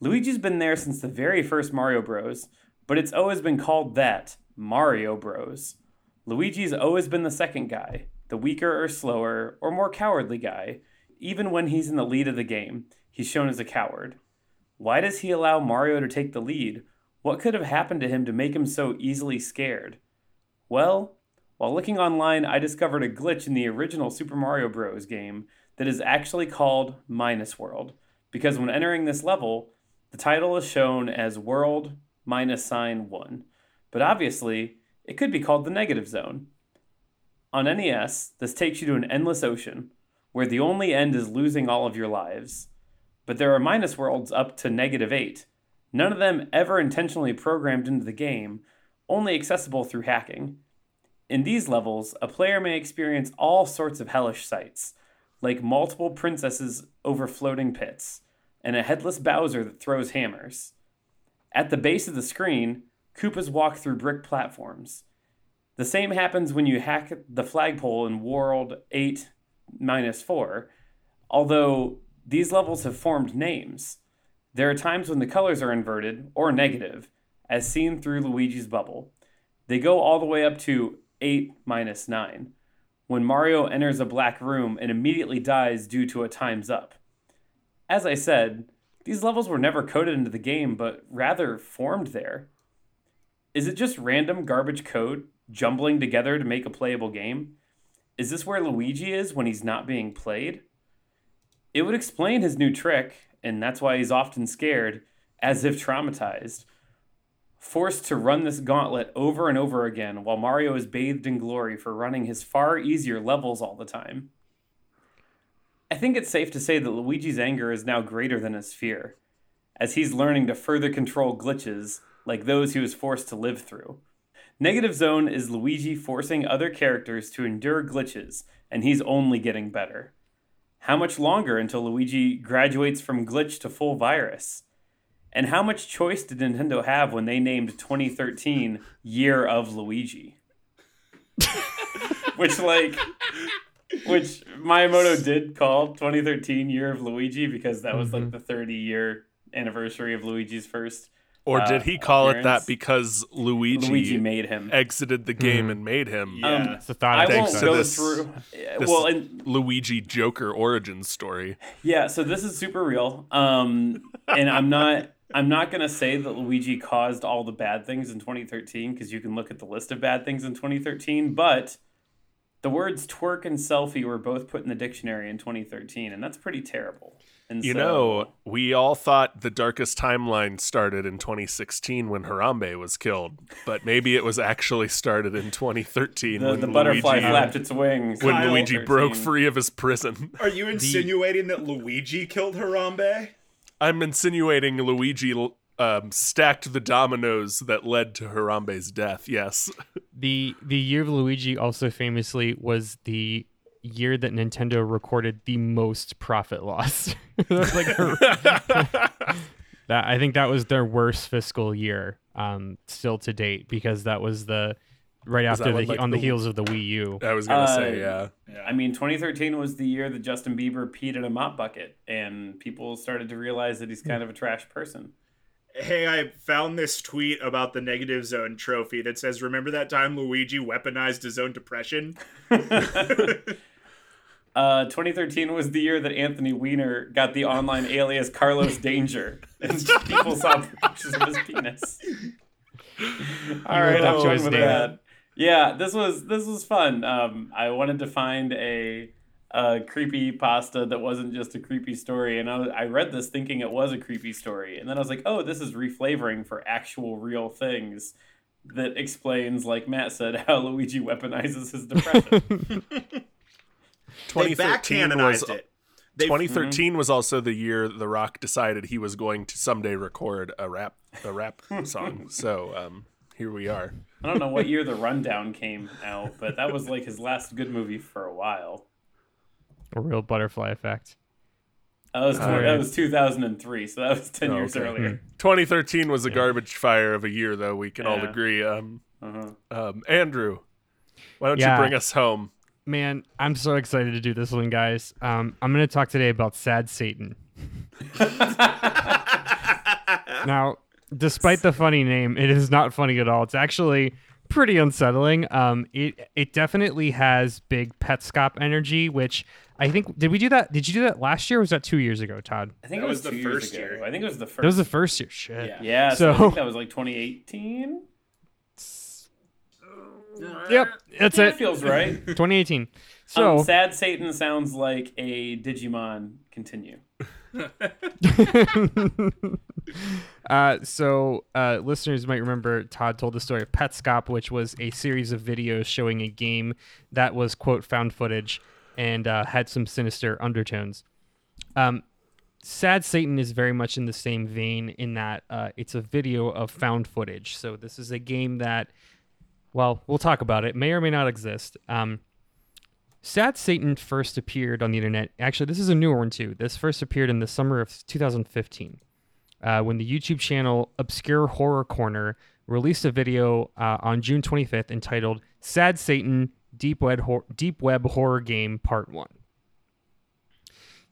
Luigi's been there since the very first Mario Bros, but it's always been called that Mario Bros. Luigi's always been the second guy, the weaker or slower or more cowardly guy. Even when he's in the lead of the game, he's shown as a coward. Why does he allow Mario to take the lead? What could have happened to him to make him so easily scared? Well, while looking online, I discovered a glitch in the original Super Mario Bros. game that is actually called Minus World, because when entering this level, the title is shown as World minus sign 1. But obviously, it could be called the Negative Zone. On NES, this takes you to an endless ocean, where the only end is losing all of your lives. But there are minus worlds up to negative 8, none of them ever intentionally programmed into the game, only accessible through hacking. In these levels, a player may experience all sorts of hellish sights, like multiple princesses over floating pits, and a headless Bowser that throws hammers. At the base of the screen, Koopas walk through brick platforms. The same happens when you hack the flagpole in World 8 minus 4, although these levels have formed names. There are times when the colors are inverted or negative, as seen through Luigi's bubble. They go all the way up to 8 minus 9, when Mario enters a black room and immediately dies due to a time's up. As I said, these levels were never coded into the game, but rather formed there. Is it just random garbage code jumbling together to make a playable game? Is this where Luigi is when he's not being played? It would explain his new trick, and that's why he's often scared, as if traumatized. Forced to run this gauntlet over and over again while Mario is bathed in glory for running his far easier levels all the time. I think it's safe to say that Luigi's anger is now greater than his fear, as he's learning to further control glitches like those he was forced to live through. Negative Zone is Luigi forcing other characters to endure glitches, and he's only getting better. How much longer until Luigi graduates from glitch to full virus? And how much choice did Nintendo have when they named 2013 Year of Luigi? which, like, which Miyamoto did call 2013 Year of Luigi because that was like mm-hmm. the 30 year anniversary of Luigi's first. Or uh, did he call it that because Luigi, Luigi made him. exited the game and made him Yeah. Um, It's the thought I of Thanks won't to go this- through. this well, and Luigi Joker origin story? Yeah, so this is super real. Um, and I'm not I'm not gonna say that Luigi caused all the bad things in 2013 because you can look at the list of bad things in 2013, but the words twerk and selfie were both put in the dictionary in 2013, and that's pretty terrible. And You so, know, we all thought the darkest timeline started in 2016 when Harambe was killed, but maybe it was actually started in 2013 the, when the butterfly flapped its wings. when Kyle, Luigi 13. broke free of his prison. Are you insinuating that Luigi killed Harambe? I'm insinuating Luigi um, stacked the dominoes that led to Harambe's death. Yes. the the year of Luigi also famously was the year that Nintendo recorded the most profit loss. That's like that I think that was their worst fiscal year um still to date because that was the right after the when, like, on the the- heels of the Wii U. I was gonna say, Uh, yeah. I mean, 2013 was the year that Justin Bieber peed in a mop bucket, and people started to realize that he's kind of a trash person. Hey, I found this tweet about the Negative Zone trophy that says, "Remember that time Luigi weaponized his own depression?" Uh, 2013 was the year that Anthony Weiner got the online alias Carlos Danger, and people saw pictures of his penis. All right, I'm his with that. Yeah, this was this was fun. Um, I wanted to find a, a creepy pasta that wasn't just a creepy story, and I, I read this thinking it was a creepy story, and then I was like, oh, this is reflavoring for actual real things. That explains, like Matt said, how Luigi weaponizes his depression. They 2013 was it. They 2013 was also the year The Rock decided he was going to someday record a rap a rap song. So um, here we are. I don't know what year the rundown came out, but that was like his last good movie for a while. A real butterfly effect. That was, tw- Alright. that was 2003, so that was 10 Oh, years okay. earlier. 2013 was a garbage fire of a year, though. We can all agree. Um, Uh-huh. um, Andrew, why don't Yeah. you bring us home? Man, I'm so excited to do this one, guys. Um, I'm going to talk today about Sad Satan. now, despite the funny name, it is not funny at all. It's actually pretty unsettling. Um, it it definitely has big Petscop energy, which I think did we do that? Did you do that last year? or Was that two years ago, Todd? I think That it was, was the first year. I think it was the first. That was the first year. Shit. Yeah. Yeah, so, I So- think that was like 2018. Yep. That's it. it feels right. 2018. So um, Sad Satan sounds like a Digimon. Continue. uh, so uh, listeners might remember Todd told the story of Petscop, which was a series of videos showing a game that was quote found footage and uh, had some sinister undertones. Um, Sad Satan is very much in the same vein in that uh, it's a video of found footage. So this is a game that, well, we'll talk about it. May or may not exist. Um, Sad Satan first appeared on the internet. Actually, this is a newer one too. This first appeared in the summer of 2015 uh, when the YouTube channel Obscure Horror Corner released a video uh, on June 25th entitled Sad Satan Deep Web, Hor- Deep Web Horror Game Part 1.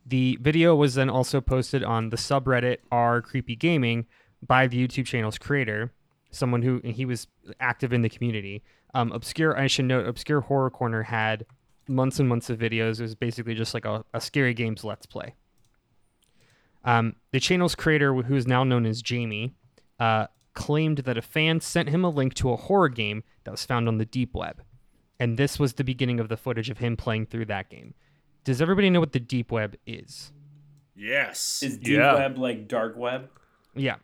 The video was then also posted on the subreddit r creepy gaming by the YouTube channel's creator, someone who he was active in the community. Um, obscure, I should note, Obscure Horror Corner had months and months of videos. It was basically just like a, a scary games let's play. Um, the channel's creator, who is now known as Jamie, uh, claimed that a fan sent him a link to a horror game that was found on the deep web, and this was the beginning of the footage of him playing through that game. Does everybody know what the deep web is? Yes. Is deep Yeah. web like dark web? Yeah,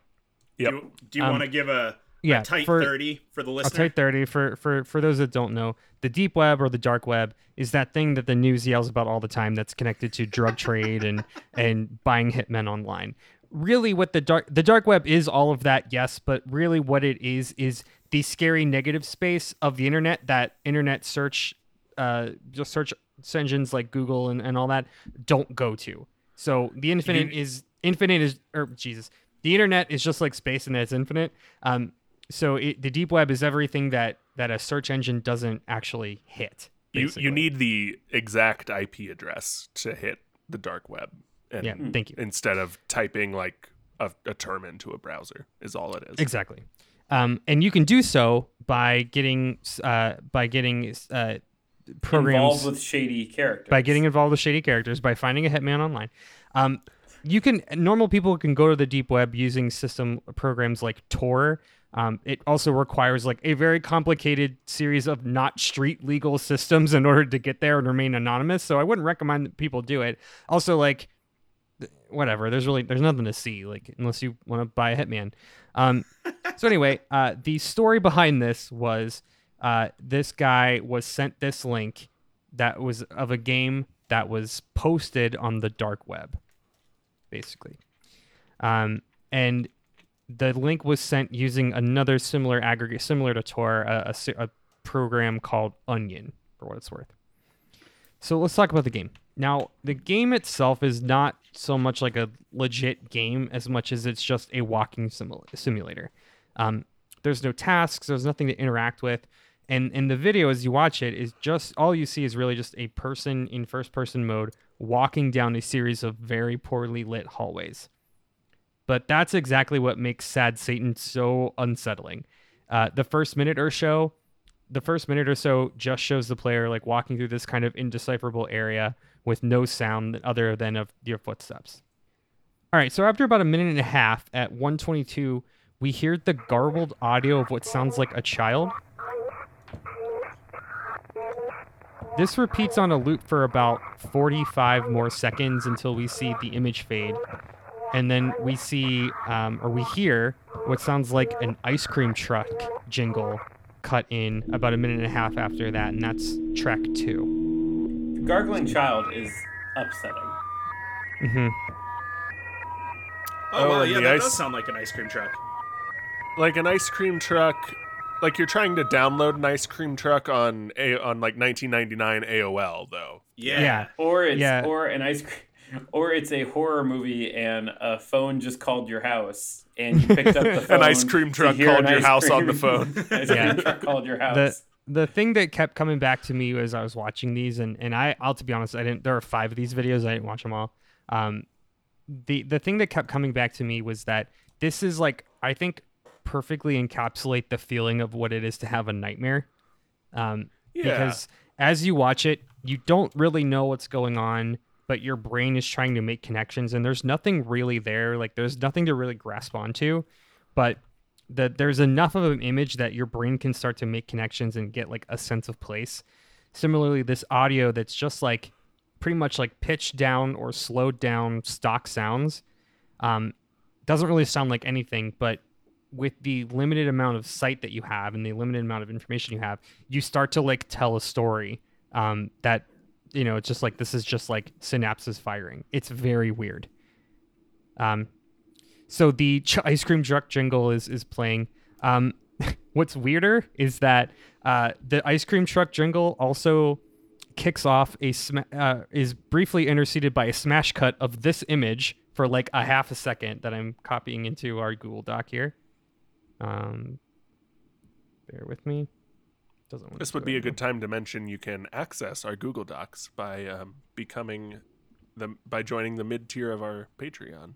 Yep. Do, do you Um, want to give a, yeah. a tight for- 30 for the listener? take 30 for, for for those that don't know. The deep web or the dark web is that thing that the news yells about all the time that's connected to drug trade and and buying hitmen online. Really what the dark the dark web is all of that, yes, but really what it is is the scary negative space of the internet that internet search uh just search engines like Google and, and all that don't go to. So the infinite is infinite is or Jesus. The internet is just like space and it's infinite. Um so it, the deep web is everything that that a search engine doesn't actually hit. You you need the exact IP address to hit the dark web. And yeah. Thank you. instead of typing like a, a term into a browser is all it is. Exactly. Um, and you can do so by getting uh, by getting uh, programs Involved with shady characters. by getting involved with shady characters by finding a hitman online. Um, you can normal people can go to the deep web using system programs like Tor. Um, it also requires like a very complicated series of not street legal systems in order to get there and remain anonymous. So I wouldn't recommend that people do it. Also, like whatever. There's really there's nothing to see like unless you want to buy a hitman. Um, so anyway, uh, the story behind this was uh, this guy was sent this link that was of a game that was posted on the dark web, basically. Um, and the link was sent using another similar aggregate, similar to Tor, a, a a program called Onion, for what it's worth. So let's talk about the game. Now, the game itself is not so much like a legit game as much as it's just a walking simula- simulator. Um, there's no tasks, there's nothing to interact with. And in the video, as you watch it, is just all you see is really just a person in first person mode walking down a series of very poorly lit hallways. But that's exactly what makes Sad Satan so unsettling. Uh, the first minute or so, the first minute or so just shows the player like walking through this kind of indecipherable area with no sound other than of your footsteps. All right, so after about a minute and a half at 122, we hear the garbled audio of what sounds like a child. This repeats on a loop for about 45 more seconds until we see the image fade. And then we see, um, or we hear, what sounds like an ice cream truck jingle cut in about a minute and a half after that, and that's track two. The gargling child is upsetting. Mm hmm Oh, Oh, well, and yeah, the that ice- does sound like an ice cream truck. Like an ice cream truck like you're trying to download an ice cream truck on a on like 1999 AOL though. Yeah. Yeah. Or it's Yeah. or an ice cream, or it's a horror movie and a phone just called your house and you picked up the phone. An ice cream truck called your ice house on the phone. Yeah. truck called your house. the the thing that kept coming back to me as I was watching these, and and I, I'll to be honest, I didn't. There are five of these videos. I didn't watch them all. Um, the the thing that kept coming back to me was that this is like I think perfectly encapsulate the feeling of what it is to have a nightmare. Um, Yeah. because as you watch it, you don't really know what's going on, but your brain is trying to make connections, and there's nothing really there. Like there's nothing to really grasp onto, but that there's enough of an image that your brain can start to make connections and get like a sense of place. Similarly, this audio that's just like pretty much like pitched down or slowed down stock sounds um, doesn't really sound like anything, but with the limited amount of sight that you have and the limited amount of information you have, you start to like tell a story um, that you know it's just like this is just like synapses firing. It's very weird. Um, so the ch- ice cream truck jingle is is playing. Um, what's weirder is that uh, the ice cream truck jingle also kicks off a sma- uh, is briefly interceded by a smash cut of this image for like a half a second that I'm copying into our Google Doc here. Um, bear with me. Doesn't This would be a good time to mention you can access our Google Docs by um, becoming the by joining the mid tier of our Patreon,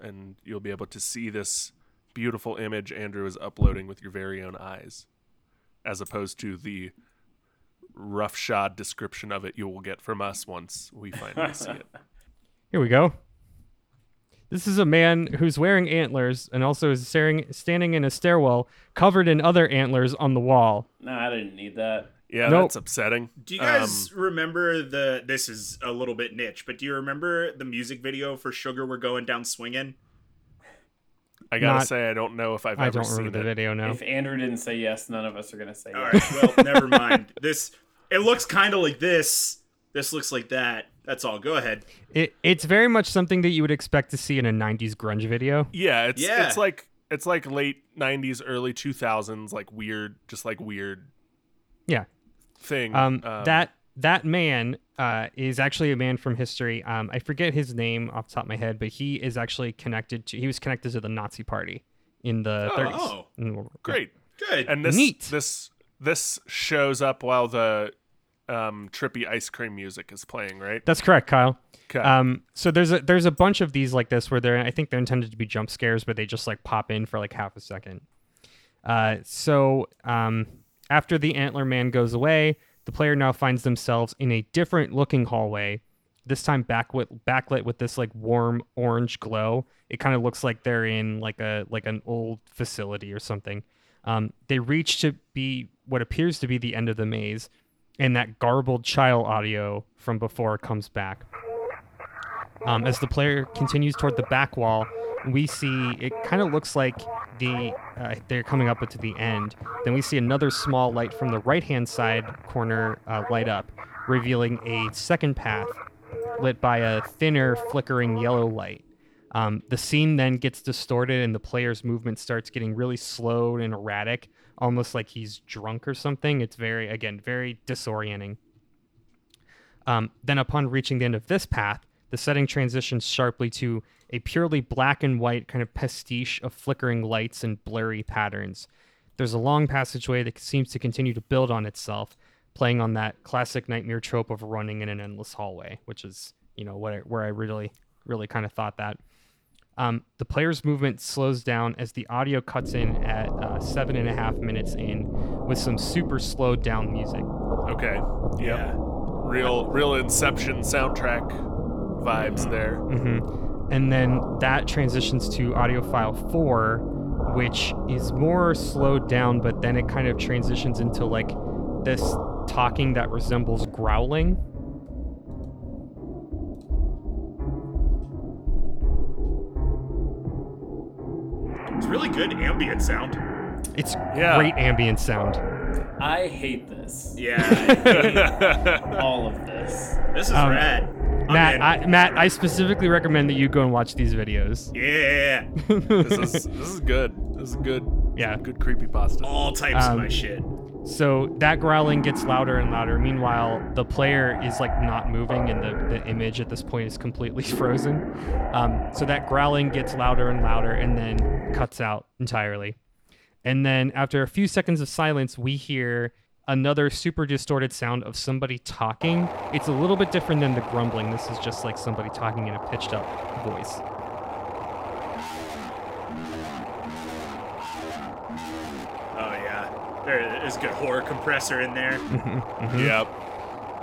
and you'll be able to see this beautiful image Andrew is uploading with your very own eyes, as opposed to the roughshod description of it you will get from us once we finally see it. Here we go. This is a man who's wearing antlers and also is staring, standing in a stairwell covered in other antlers on the wall. No, I didn't need that. Yeah, Nope. that's upsetting. Do you Um, guys remember the? This is a little bit niche, but do you remember the music video for "Sugar We're Going Down Swinging"? I gotta not- say, I don't know if I've I ever don't seen remember the video now. If Andrew didn't say yes, none of us are gonna say All yes. right, well, never mind. This it looks kind of like this. This looks like that. That's all. Go ahead. It, it's very much something that you would expect to see in a 90s grunge video. Yeah, it's Yeah. it's like it's like late '90s, early 2000s, like weird, just like weird Yeah. thing. Um, that that man uh, is actually a man from history. Um, I forget his name off the top of my head, but he is actually connected to. He was connected to the Nazi Party in the Oh. 30s. Oh. in the great. Good. And this Neat. this this shows up while the um, trippy ice cream music is playing, right? That's correct, Kyle. 'Kay. Um, so there's a there's a bunch of these like this where they're I think they're intended to be jump scares, but they just like pop in for like half a second. Uh, so um, after the antler man goes away, the player now finds themselves in a different looking hallway. This time backlit backlit with this like warm orange glow. It kind of looks like they're in like a like an old facility or something. Um, they reach to be what appears to be the end of the maze, and that garbled child audio from before comes back. Um, as the player continues toward the back wall, we see it kind of looks like the uh, they're coming up to the end. Then we see another small light from the right hand side corner uh, light up, revealing a second path lit by a thinner, flickering yellow light. Um, the scene then gets distorted, and the player's movement starts getting really slow and erratic, almost like he's drunk or something. It's very, again, very disorienting. Um, then, upon reaching the end of this path, the setting transitions sharply to a purely black and white kind of pastiche of flickering lights and blurry patterns. There's a long passageway that seems to continue to build on itself, playing on that classic nightmare trope of running in an endless hallway, which is, you know, what I, where I really, really kind of thought that. Um, the player's movement slows down as the audio cuts in at uh, seven and a half minutes in with some super slowed down music. okay. Yep. yeah. Real real Inception soundtrack vibes there. hmm And then that transitions to audio file four, which is more slowed down, but then it kind of transitions into like this talking that resembles growling. It's really good ambient sound. It's Yeah. great ambient sound. I hate this. Yeah. All of this. this is Um, rad. I'm Matt, in. I, Matt, I specifically recommend that you go and watch these videos. yeah. this is this is good. This is good. Yeah. Good creepy pasta. All types Um, of my shit. So that growling gets louder and louder. Meanwhile, the player is like not moving, and the, the image at this point is completely frozen. Um, so that growling gets louder and louder, and then cuts out entirely. And then after a few seconds of silence, we hear another super distorted sound of somebody talking. It's a little bit different than the grumbling. This is just like somebody talking in a pitched up voice. There is a good horror compressor in there. Yep.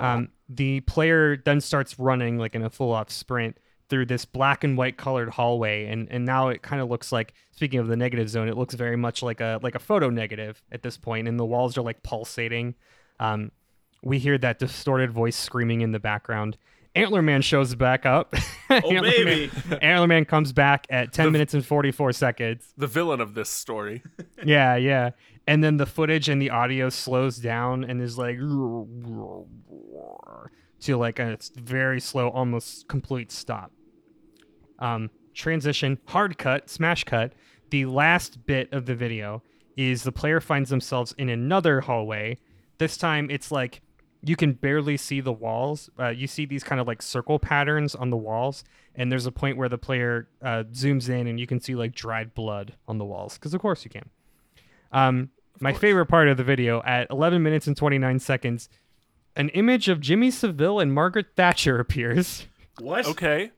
Um, the player then starts running like in a full off sprint through this black and white colored hallway and and now it kind of looks like speaking of the negative zone it looks very much like a like a photo negative at this point and the walls are like pulsating um we hear that distorted voice screaming in the background antler man shows back up Oh Antler baby. man, antler man comes back at 10 minutes and 44 seconds The villain of this story. yeah, yeah. And then the footage and the audio slows down and is like to like a very slow, almost complete stop. Um, transition, hard cut, smash cut. The last bit of the video is the player finds themselves in another hallway. This time it's like you can barely see the walls. Uh, you see these kind of like circle patterns on the walls, and there's a point where the player uh, zooms in and you can see like dried blood on the walls, because of course you can. Um, my favorite part of the video at 11 minutes and 29 seconds, an image of Jimmy Savile and Margaret Thatcher appears. What? Okay.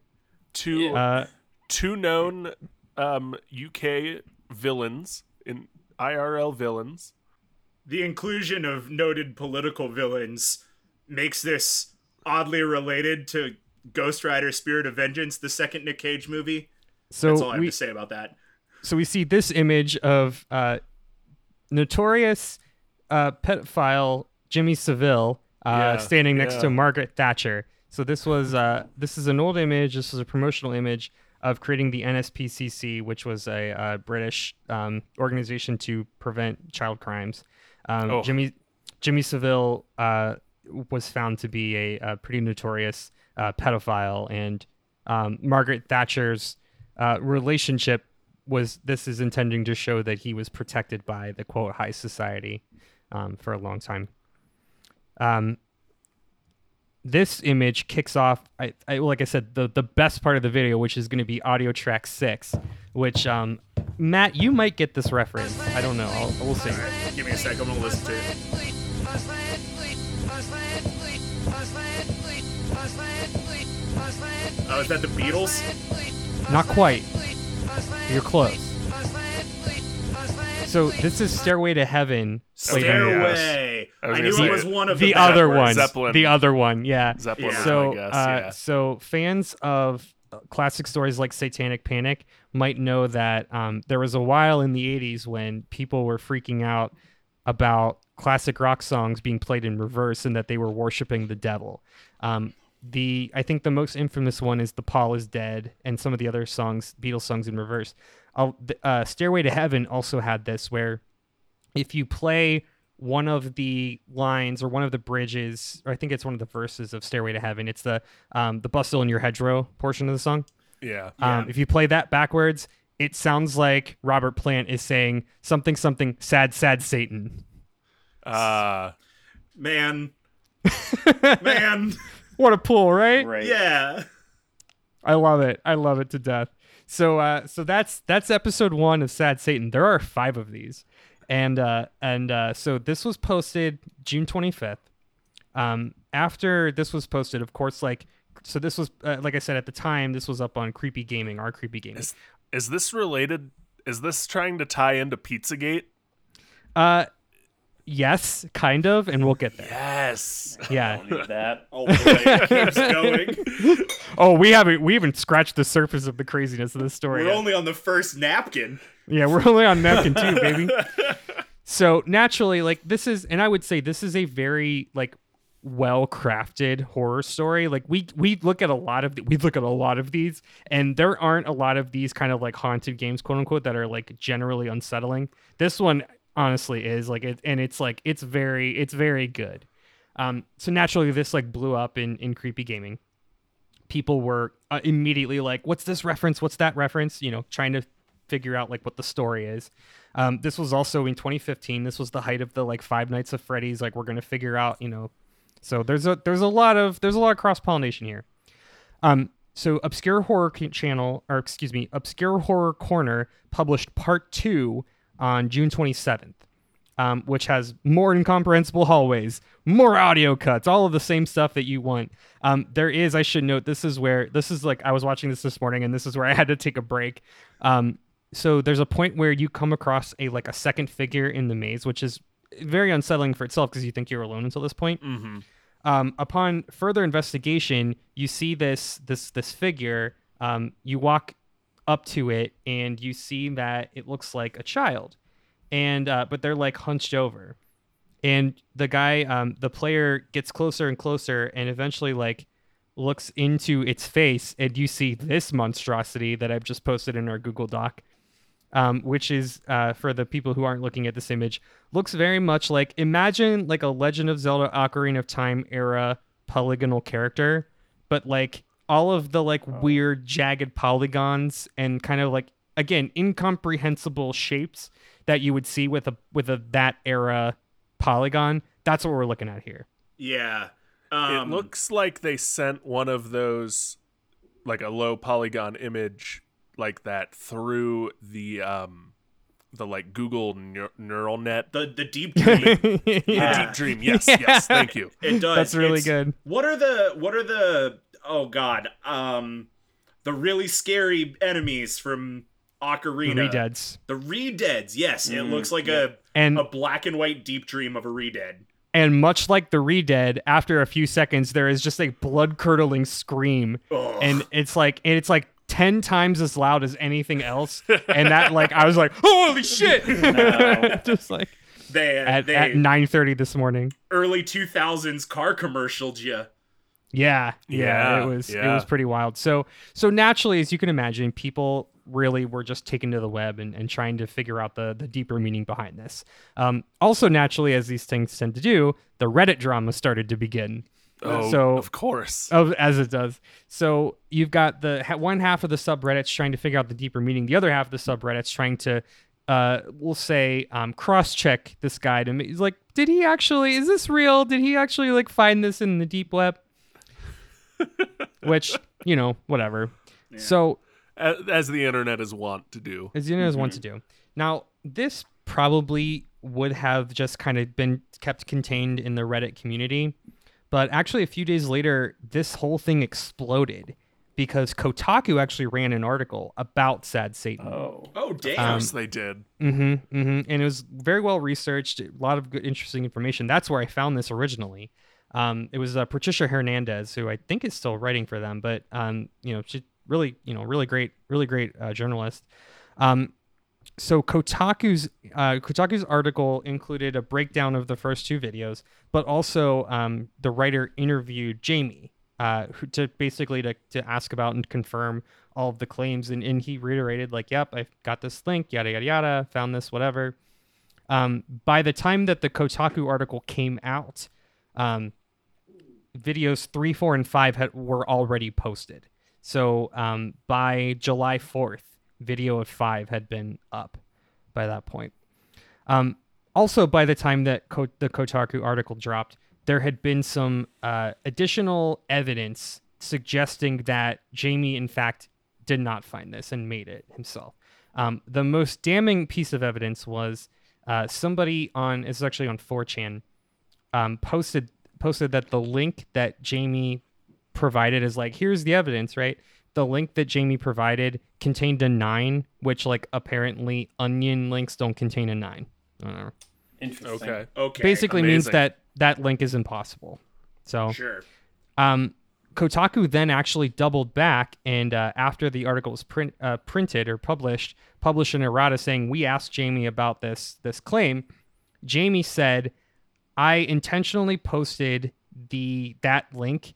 Two Uh, two known um, UK villains in IRL villains. The inclusion of noted political villains makes this oddly related to Ghost Rider Spirit of Vengeance, the second Nick Cage movie. so That's all I have we to say about that. so we see this image of uh, notorious uh, pedophile Jimmy Savile uh, Yeah, standing next yeah. to Margaret Thatcher. So this was uh, this is an old image. This was a promotional image of creating the NSPCC, which was a uh, British um, organization to prevent child crimes. Um, Oh. Jimmy Jimmy Savile uh, was found to be a, a pretty notorious uh, pedophile, and um, Margaret Thatcher's uh, relationship was this is intending to show that he was protected by the quote high society um, for a long time. Um, this image kicks off, I, I like I said, the the best part of the video, which is going to be audio track six, which um, Matt, you might get this reference. I don't know. I'll, we'll see. Give me a sec. I'm gonna listen to it. Oh, is that the Beatles? Not quite. You're close. So this is Stairway to Heaven. played on- Stairway. I was I knew say it was one of the the, other bad one. Zeppelin. The other one, yeah. Zeppelin, Yeah. So, guess. uh, yeah. so fans of uh, classic stories like Satanic Panic might know that um, there was a while in the '80s when people were freaking out about classic rock songs being played in reverse and that they were worshiping the devil. Um, the I think the most infamous one is "The Paul is Dead" and some of the other songs, Beatles songs in reverse. I'll, uh, "Stairway to Heaven" also had this where if you play one of the lines or one of the bridges, or I think it's one of the verses of "Stairway to Heaven," it's the um, the bustle in your hedgerow portion of the song. yeah. Um, if you play that backwards, it sounds like Robert Plant is saying something something sad sad Satan. Uh, Man. Man. What a pool, right? Right. Yeah. I love it. I love it to death. So uh so that's that's episode 1 of Sad Satan. There are 5 of these. And uh and uh so this was posted June 25th. Um after this was posted, of course like so this was uh, like I said at the time this was up on Creepy Gaming, our Creepy Gaming. is is this related? Is this trying to tie into Pizzagate? Uh yes, kind of, and we'll get there. Yes. Yeah. Don't need that. Oh boy, it keeps going. Oh, we haven't we haven't scratched the surface of the craziness of this story. We're yet. only on the first napkin. Yeah, we're only on napkin two, baby. So naturally, like this is, and I would say this is a very like well crafted horror story. Like we we look at a lot of we look at a lot of these, and there aren't a lot of these kind of like haunted games, quote unquote, that are like generally unsettling. This one honestly is like it, and it's like it's very it's very good. Um, so naturally, this like blew up in in creepy gaming. People were uh, immediately like, "What's this reference? What's that reference?" You know, trying to figure out like what the story is. Um, this was also in 2015. This was the height of the like Five Nights of Freddy's. Like we're gonna figure out, you know. So there's a there's a lot of there's a lot of cross pollination here. Um, so obscure horror channel or excuse me, obscure horror corner published part two on June 27th. Um, which has more incomprehensible hallways, more audio cuts, all of the same stuff that you want. Um, there is, I should note, this is where this is like I was watching this this morning, and this is where I had to take a break. Um, so there's a point where you come across a like a second figure in the maze, which is very unsettling for itself because you think you're alone until this point. Mm-hmm. Um, upon further investigation, you see this this this figure. Um, you walk up to it and you see that it looks like a child, and uh, but they're like hunched over, and the guy, um, the player gets closer and closer, and eventually like looks into its face, and you see this monstrosity that I've just posted in our Google Doc. Um, which is uh, for the people who aren't looking at this image, looks very much like imagine like a Legend of Zelda Ocarina of Time era polygonal character, but like all of the like weird jagged polygons and kind of like again incomprehensible shapes that you would see with a with a that era polygon. That's what we're looking at here. Yeah. Um, it looks like they sent one of those, like a low polygon image like that through the um, the like Google neur- neural net. the the deep dream. The deep dream. Yes, yes. Thank you. It does. That's really It's- good. What are the what are the oh god um the really scary enemies from Ocarina? The Redeads. The Redeads. Yes, it Mm, looks like yeah. And a a black and white deep dream of a Redead. and much like the Redead, after a few seconds, there is just a blood curdling scream, Ugh. and it's like and it's like ten times as loud as anything else, and that like I was like, holy shit! just like they at they at nine thirty this morning. early two thousands car commercial. Yeah. Yeah, yeah, Yeah, it was it was pretty wild. So so naturally, as you can imagine, people really were just taken to the web and, and trying to figure out the the deeper meaning behind this. Um, also, naturally, as these things tend to do, the Reddit drama started to begin. Oh, So- of course. Oh, as it does. So you've got the one half of the subreddits trying to figure out the deeper meaning. The other half of the subreddits trying to, uh, we'll say, um, cross-check this guy to me. He's like, did he actually? Is this real? Did he actually like find this in the deep web? Which you know, whatever. So as, as the internet is wont to do. as you know, want to do. Now, this probably would have just kind of been kept contained in the Reddit community, but actually, a few days later, this whole thing exploded because Kotaku actually ran an article about Sad Satan. Oh. Oh damn. Um, Yes, they did. Mm-hmm, mm-hmm. And it was very well researched. A lot of good, interesting information. That's where I found this originally. Um, it was uh, Patricia Hernandez, who I think is still writing for them, but um, you know, she really, you know, really great, really great uh, journalist. Um, so Kotaku's uh, Kotaku's article included a breakdown of the first two videos, but also um, the writer interviewed Jamie uh, to basically to, to ask about and confirm all of the claims, and, and he reiterated like, "Yep, I've got this link, yada yada yada, found this, whatever." Um, by the time that the Kotaku article came out, um, videos three, four, and five had, were already posted. So um, by July fourth, video of five had been up by that point. Um, also, by the time that the Kotaku article dropped, there had been some uh, additional evidence suggesting that Jamie, in fact, did not find this and made it himself. Um, the most damning piece of evidence was uh, somebody on it's actually on 4chan um, posted posted that the link that Jamie provided is like here's the evidence, right? The link that Jamie provided contained a nine, which like apparently onion links don't contain a nine. I don't know. Interesting. Okay. okay. Basically means that that link is impossible. So Sure. um, Kotaku then actually doubled back, and uh, after the article was print, uh, printed or published, published an errata saying we asked Jamie about this this claim. Jamie said, "I intentionally posted the that link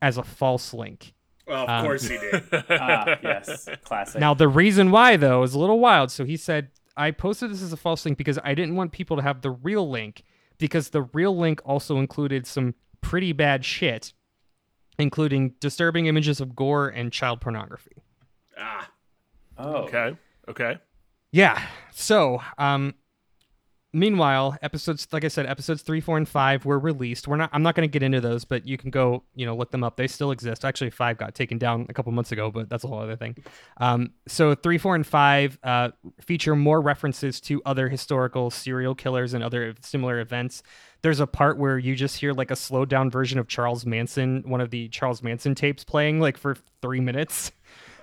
as a false link." Well, of Um, course he did. Ah, yes. Classic. Now the reason why though is a little wild. So he said, "I posted this as a false link because I didn't want people to have the real link because the real link also included some pretty bad shit." Including disturbing images of gore and child pornography. ah. oh. Okay. Okay. Yeah. So, um, meanwhile, episodes, like I said, episodes three, four, and five were released. We're not. I'm not going to get into those, but you can go, you know, look them up. They still exist. Actually, five got taken down a couple months ago, but that's a whole other thing. Um, so three, four, and five uh, feature more references to other historical serial killers and other similar events. There's a part where you just hear like a slowed down version of Charles Manson, one of the Charles Manson tapes playing like for three minutes.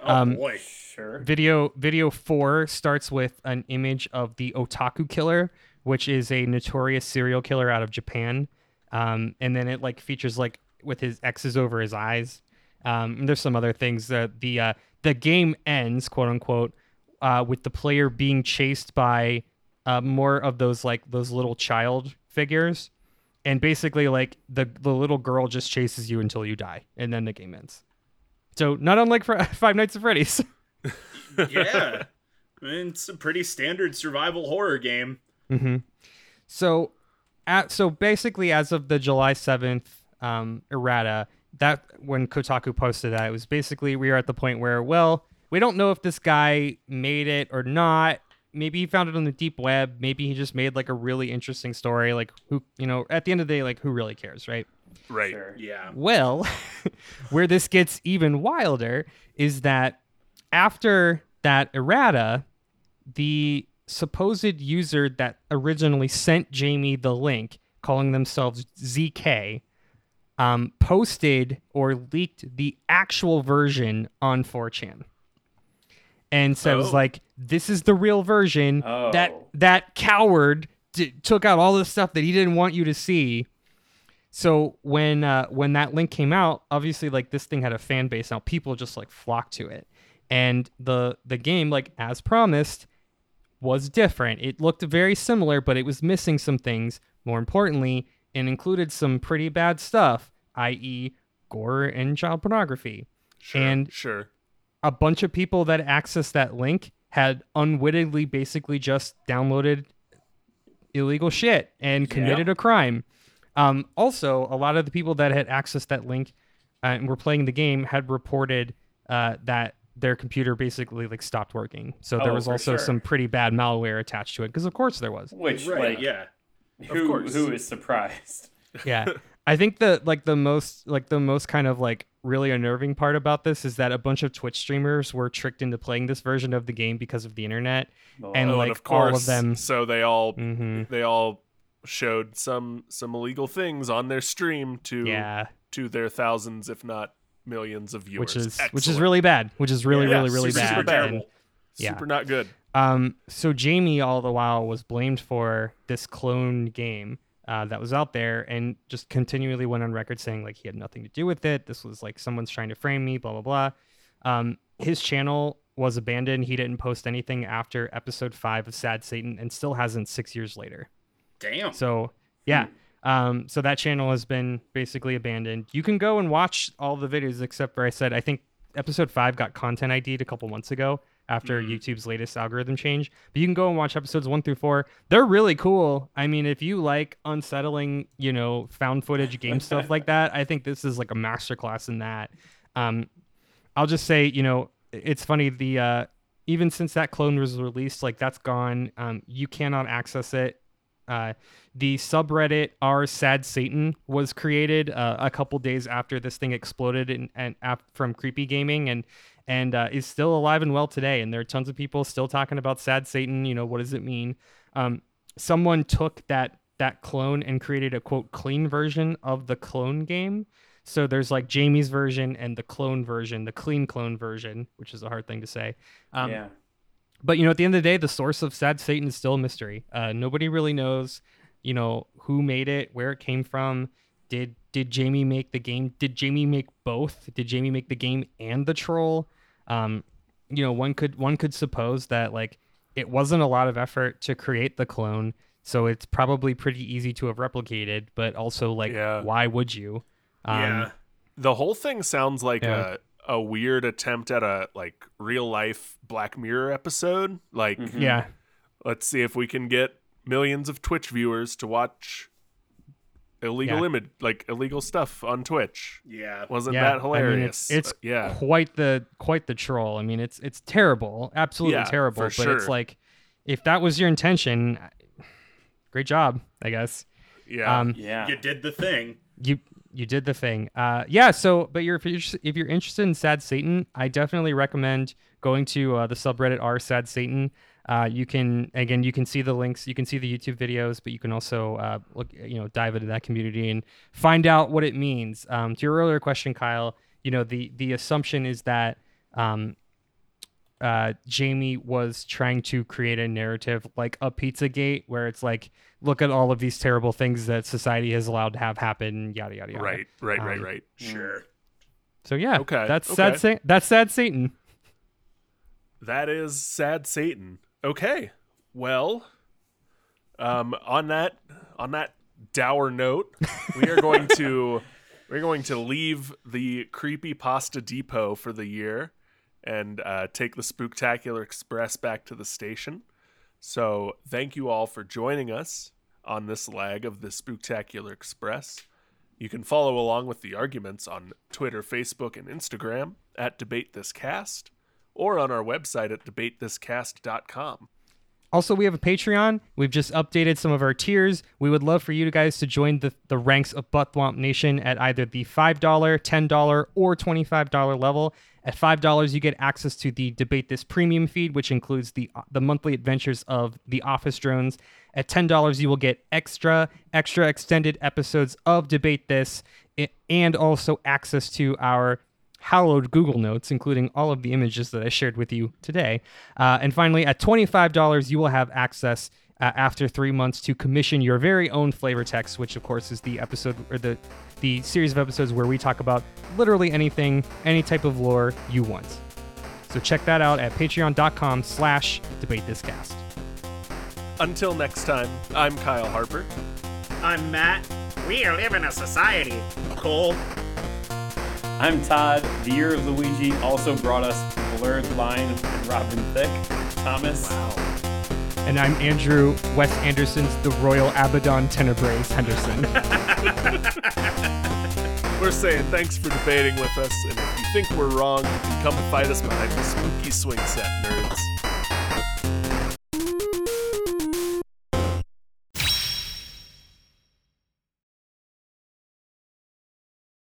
Oh Um, boy. Sure. Video video four starts with an image of the Otaku killer, which is a notorious serial killer out of Japan. Um, and then it like features like with his X's over his eyes. Um, and there's some other things that the uh, the game ends, quote unquote, uh, with the player being chased by uh, more of those like those little child figures, and basically like the the little girl just chases you until you die, and then the game ends. So not unlike Fr- Five Nights at Freddy's. Yeah. I mean, it's a pretty standard survival horror game. Mm-hmm. So, at so basically, as of the July seventh um, errata, that when Kotaku posted that, it was basically we are at the point where, well, we don't know if this guy made it or not. maybe he found it on the deep web. Maybe he just made like a really interesting story. Like who, you know, at the end of the day, like who really cares, right? Right. Sure. Yeah. Well, where this gets even wilder is that after that errata, the supposed user that originally sent Jamie the link, calling themselves ZK, um, posted or leaked the actual version on 4chan. And so it was Oh. like, this is the real version. That Oh. that coward d- took out all the stuff that he didn't want you to see. So when uh, when that link came out, obviously like this thing had a fan base now. People just like flocked to it, and the the game like as promised was different. It looked very similar, but it was missing some things. More importantly, it included some pretty bad stuff, i.e., gore and child pornography. Sure. And- sure. A bunch of people that accessed that link had unwittingly basically just downloaded illegal shit and committed a crime. Um, also, a lot of the people that had accessed that link uh, and were playing the game had reported uh, that their computer basically like stopped working. So there Oh, was also sure. some pretty bad malware attached to it because of course there was. Which Right. like yeah. who who is surprised? Yeah. I think the like the most like the most kind of like really unnerving part about this is that a bunch of Twitch streamers were tricked into playing this version of the game because of the internet. And Oh, like and of course, all of them So they all hmm they all showed some some illegal things on their stream to Yeah, to their thousands, if not millions of viewers. which is which is really bad. Which is really Yeah, really really super, bad. super bad. And, yeah. super not good. um, so Jamie all the while was blamed for this clone game uh, that was out there, and just continually went on record saying like he had nothing to do with it. This was like someone's trying to frame me. Blah blah blah. Um, his channel was abandoned. He didn't post anything after episode five of Sad Satan, and still hasn't six years later. Damn. So yeah. Um, so that channel has been basically abandoned. You can go and watch all the videos except for I said I think episode five got content ID'd a couple months ago after YouTube's latest algorithm change. But you can go and watch episodes one through four. They're really cool. I mean, if you like unsettling, you know, found footage game stuff like that, I think this is like a masterclass in that. Um, I'll just say, you know, it's funny the uh, even since that clone was released, like that's gone. Um, you cannot access it. Uh, the subreddit r sad satan was created uh, a couple days after this thing exploded and and from creepy gaming and and uh, is still alive and well today and there are tons of people still talking about sad satan you know what does it mean? Um, someone took that that clone and created a quote clean version of the clone game. So there's like jamie's version and the clone version the clean clone version which is a hard thing to say. Um, yeah. But you know, at the end of the day, the source of Sad Satan is still a mystery. Uh, nobody really knows, you know, who made it, where it came from. Did did Jamie make the game? Did Jamie make both? Did Jamie make the game and the troll? Um, you know, one could one could suppose that like it wasn't a lot of effort to create the clone, so it's probably pretty easy to have replicated. But also, like, Yeah. why would you? Um, yeah. The whole thing sounds like Yeah. a a weird attempt at a like real life Black Mirror episode. Like, Mhm. yeah, let's see if we can get millions of Twitch viewers to watch illegal Yeah. image, like illegal stuff on Twitch. Yeah. Wasn't yeah. that I mean, hilarious? it's it's Uh, yeah, quite the quite the troll. I mean, it's it's terrible, absolutely Yeah, terrible. for But sure. it's like, if that was your intention, great job, I guess. yeah. Um, Yeah. You did the thing. you you did the thing. Uh, yeah. So, but you're if you're if you're interested in Sad Satan, I definitely recommend going to uh, the subreddit r Sad Satan. Uh, you can again, you can see the links, you can see the YouTube videos, but you can also uh, look, you know, dive into that community and find out what it means. Um, to your earlier question, Kyle, you know, the the assumption is that um, uh, Jamie was trying to create a narrative like a Pizzagate, where it's like, look at all of these terrible things that society has allowed to have happen, yada yada yada. right, right, right, um, right. Sure. So yeah, Okay, that's okay. sad. Sa- that's sad Satan. That is sad Satan. Okay. Well, um, on that on that dour note, we are going to we're going to leave the creepy pasta depot for the year and uh, take the Spooktacular Express back to the station. So thank you all for joining us on this leg of the Spooktacular Express. You can follow along with the arguments on Twitter, Facebook, and Instagram at Debate This Cast or on our website at debatethiscast.com. Also, we have a Patreon. We've just updated some of our tiers. We would love for you guys to join the, the ranks of Buttwomp Nation at either the $5, $10, or $25 level. At $5, you get access to the Debate This premium feed, which includes the, the monthly adventures of the Office Drones. At $10, you will get extra, extra extended episodes of Debate This and also access to our hallowed Google Notes, including all of the images that I shared with you today. Uh, and finally, at $25, you will have access uh, after three months to commission your very own flavor text, which of course is the episode or the the series of episodes where we talk about literally anything, any type of lore you want. So check that out at patreon.com slash debate this cast. Until next time, I'm Kyle Harper. I'm Matt. We live in a society. Cole. I'm Todd. The Year of Luigi also brought us Blurred Line and Robin Thicke. Thomas. Wow. And I'm Andrew Wes Anderson's The Royal Abaddon Tenebrae Henderson. We're saying thanks for debating with us, and if you think we're wrong, you can come and fight us behind the spooky swing set, nerds.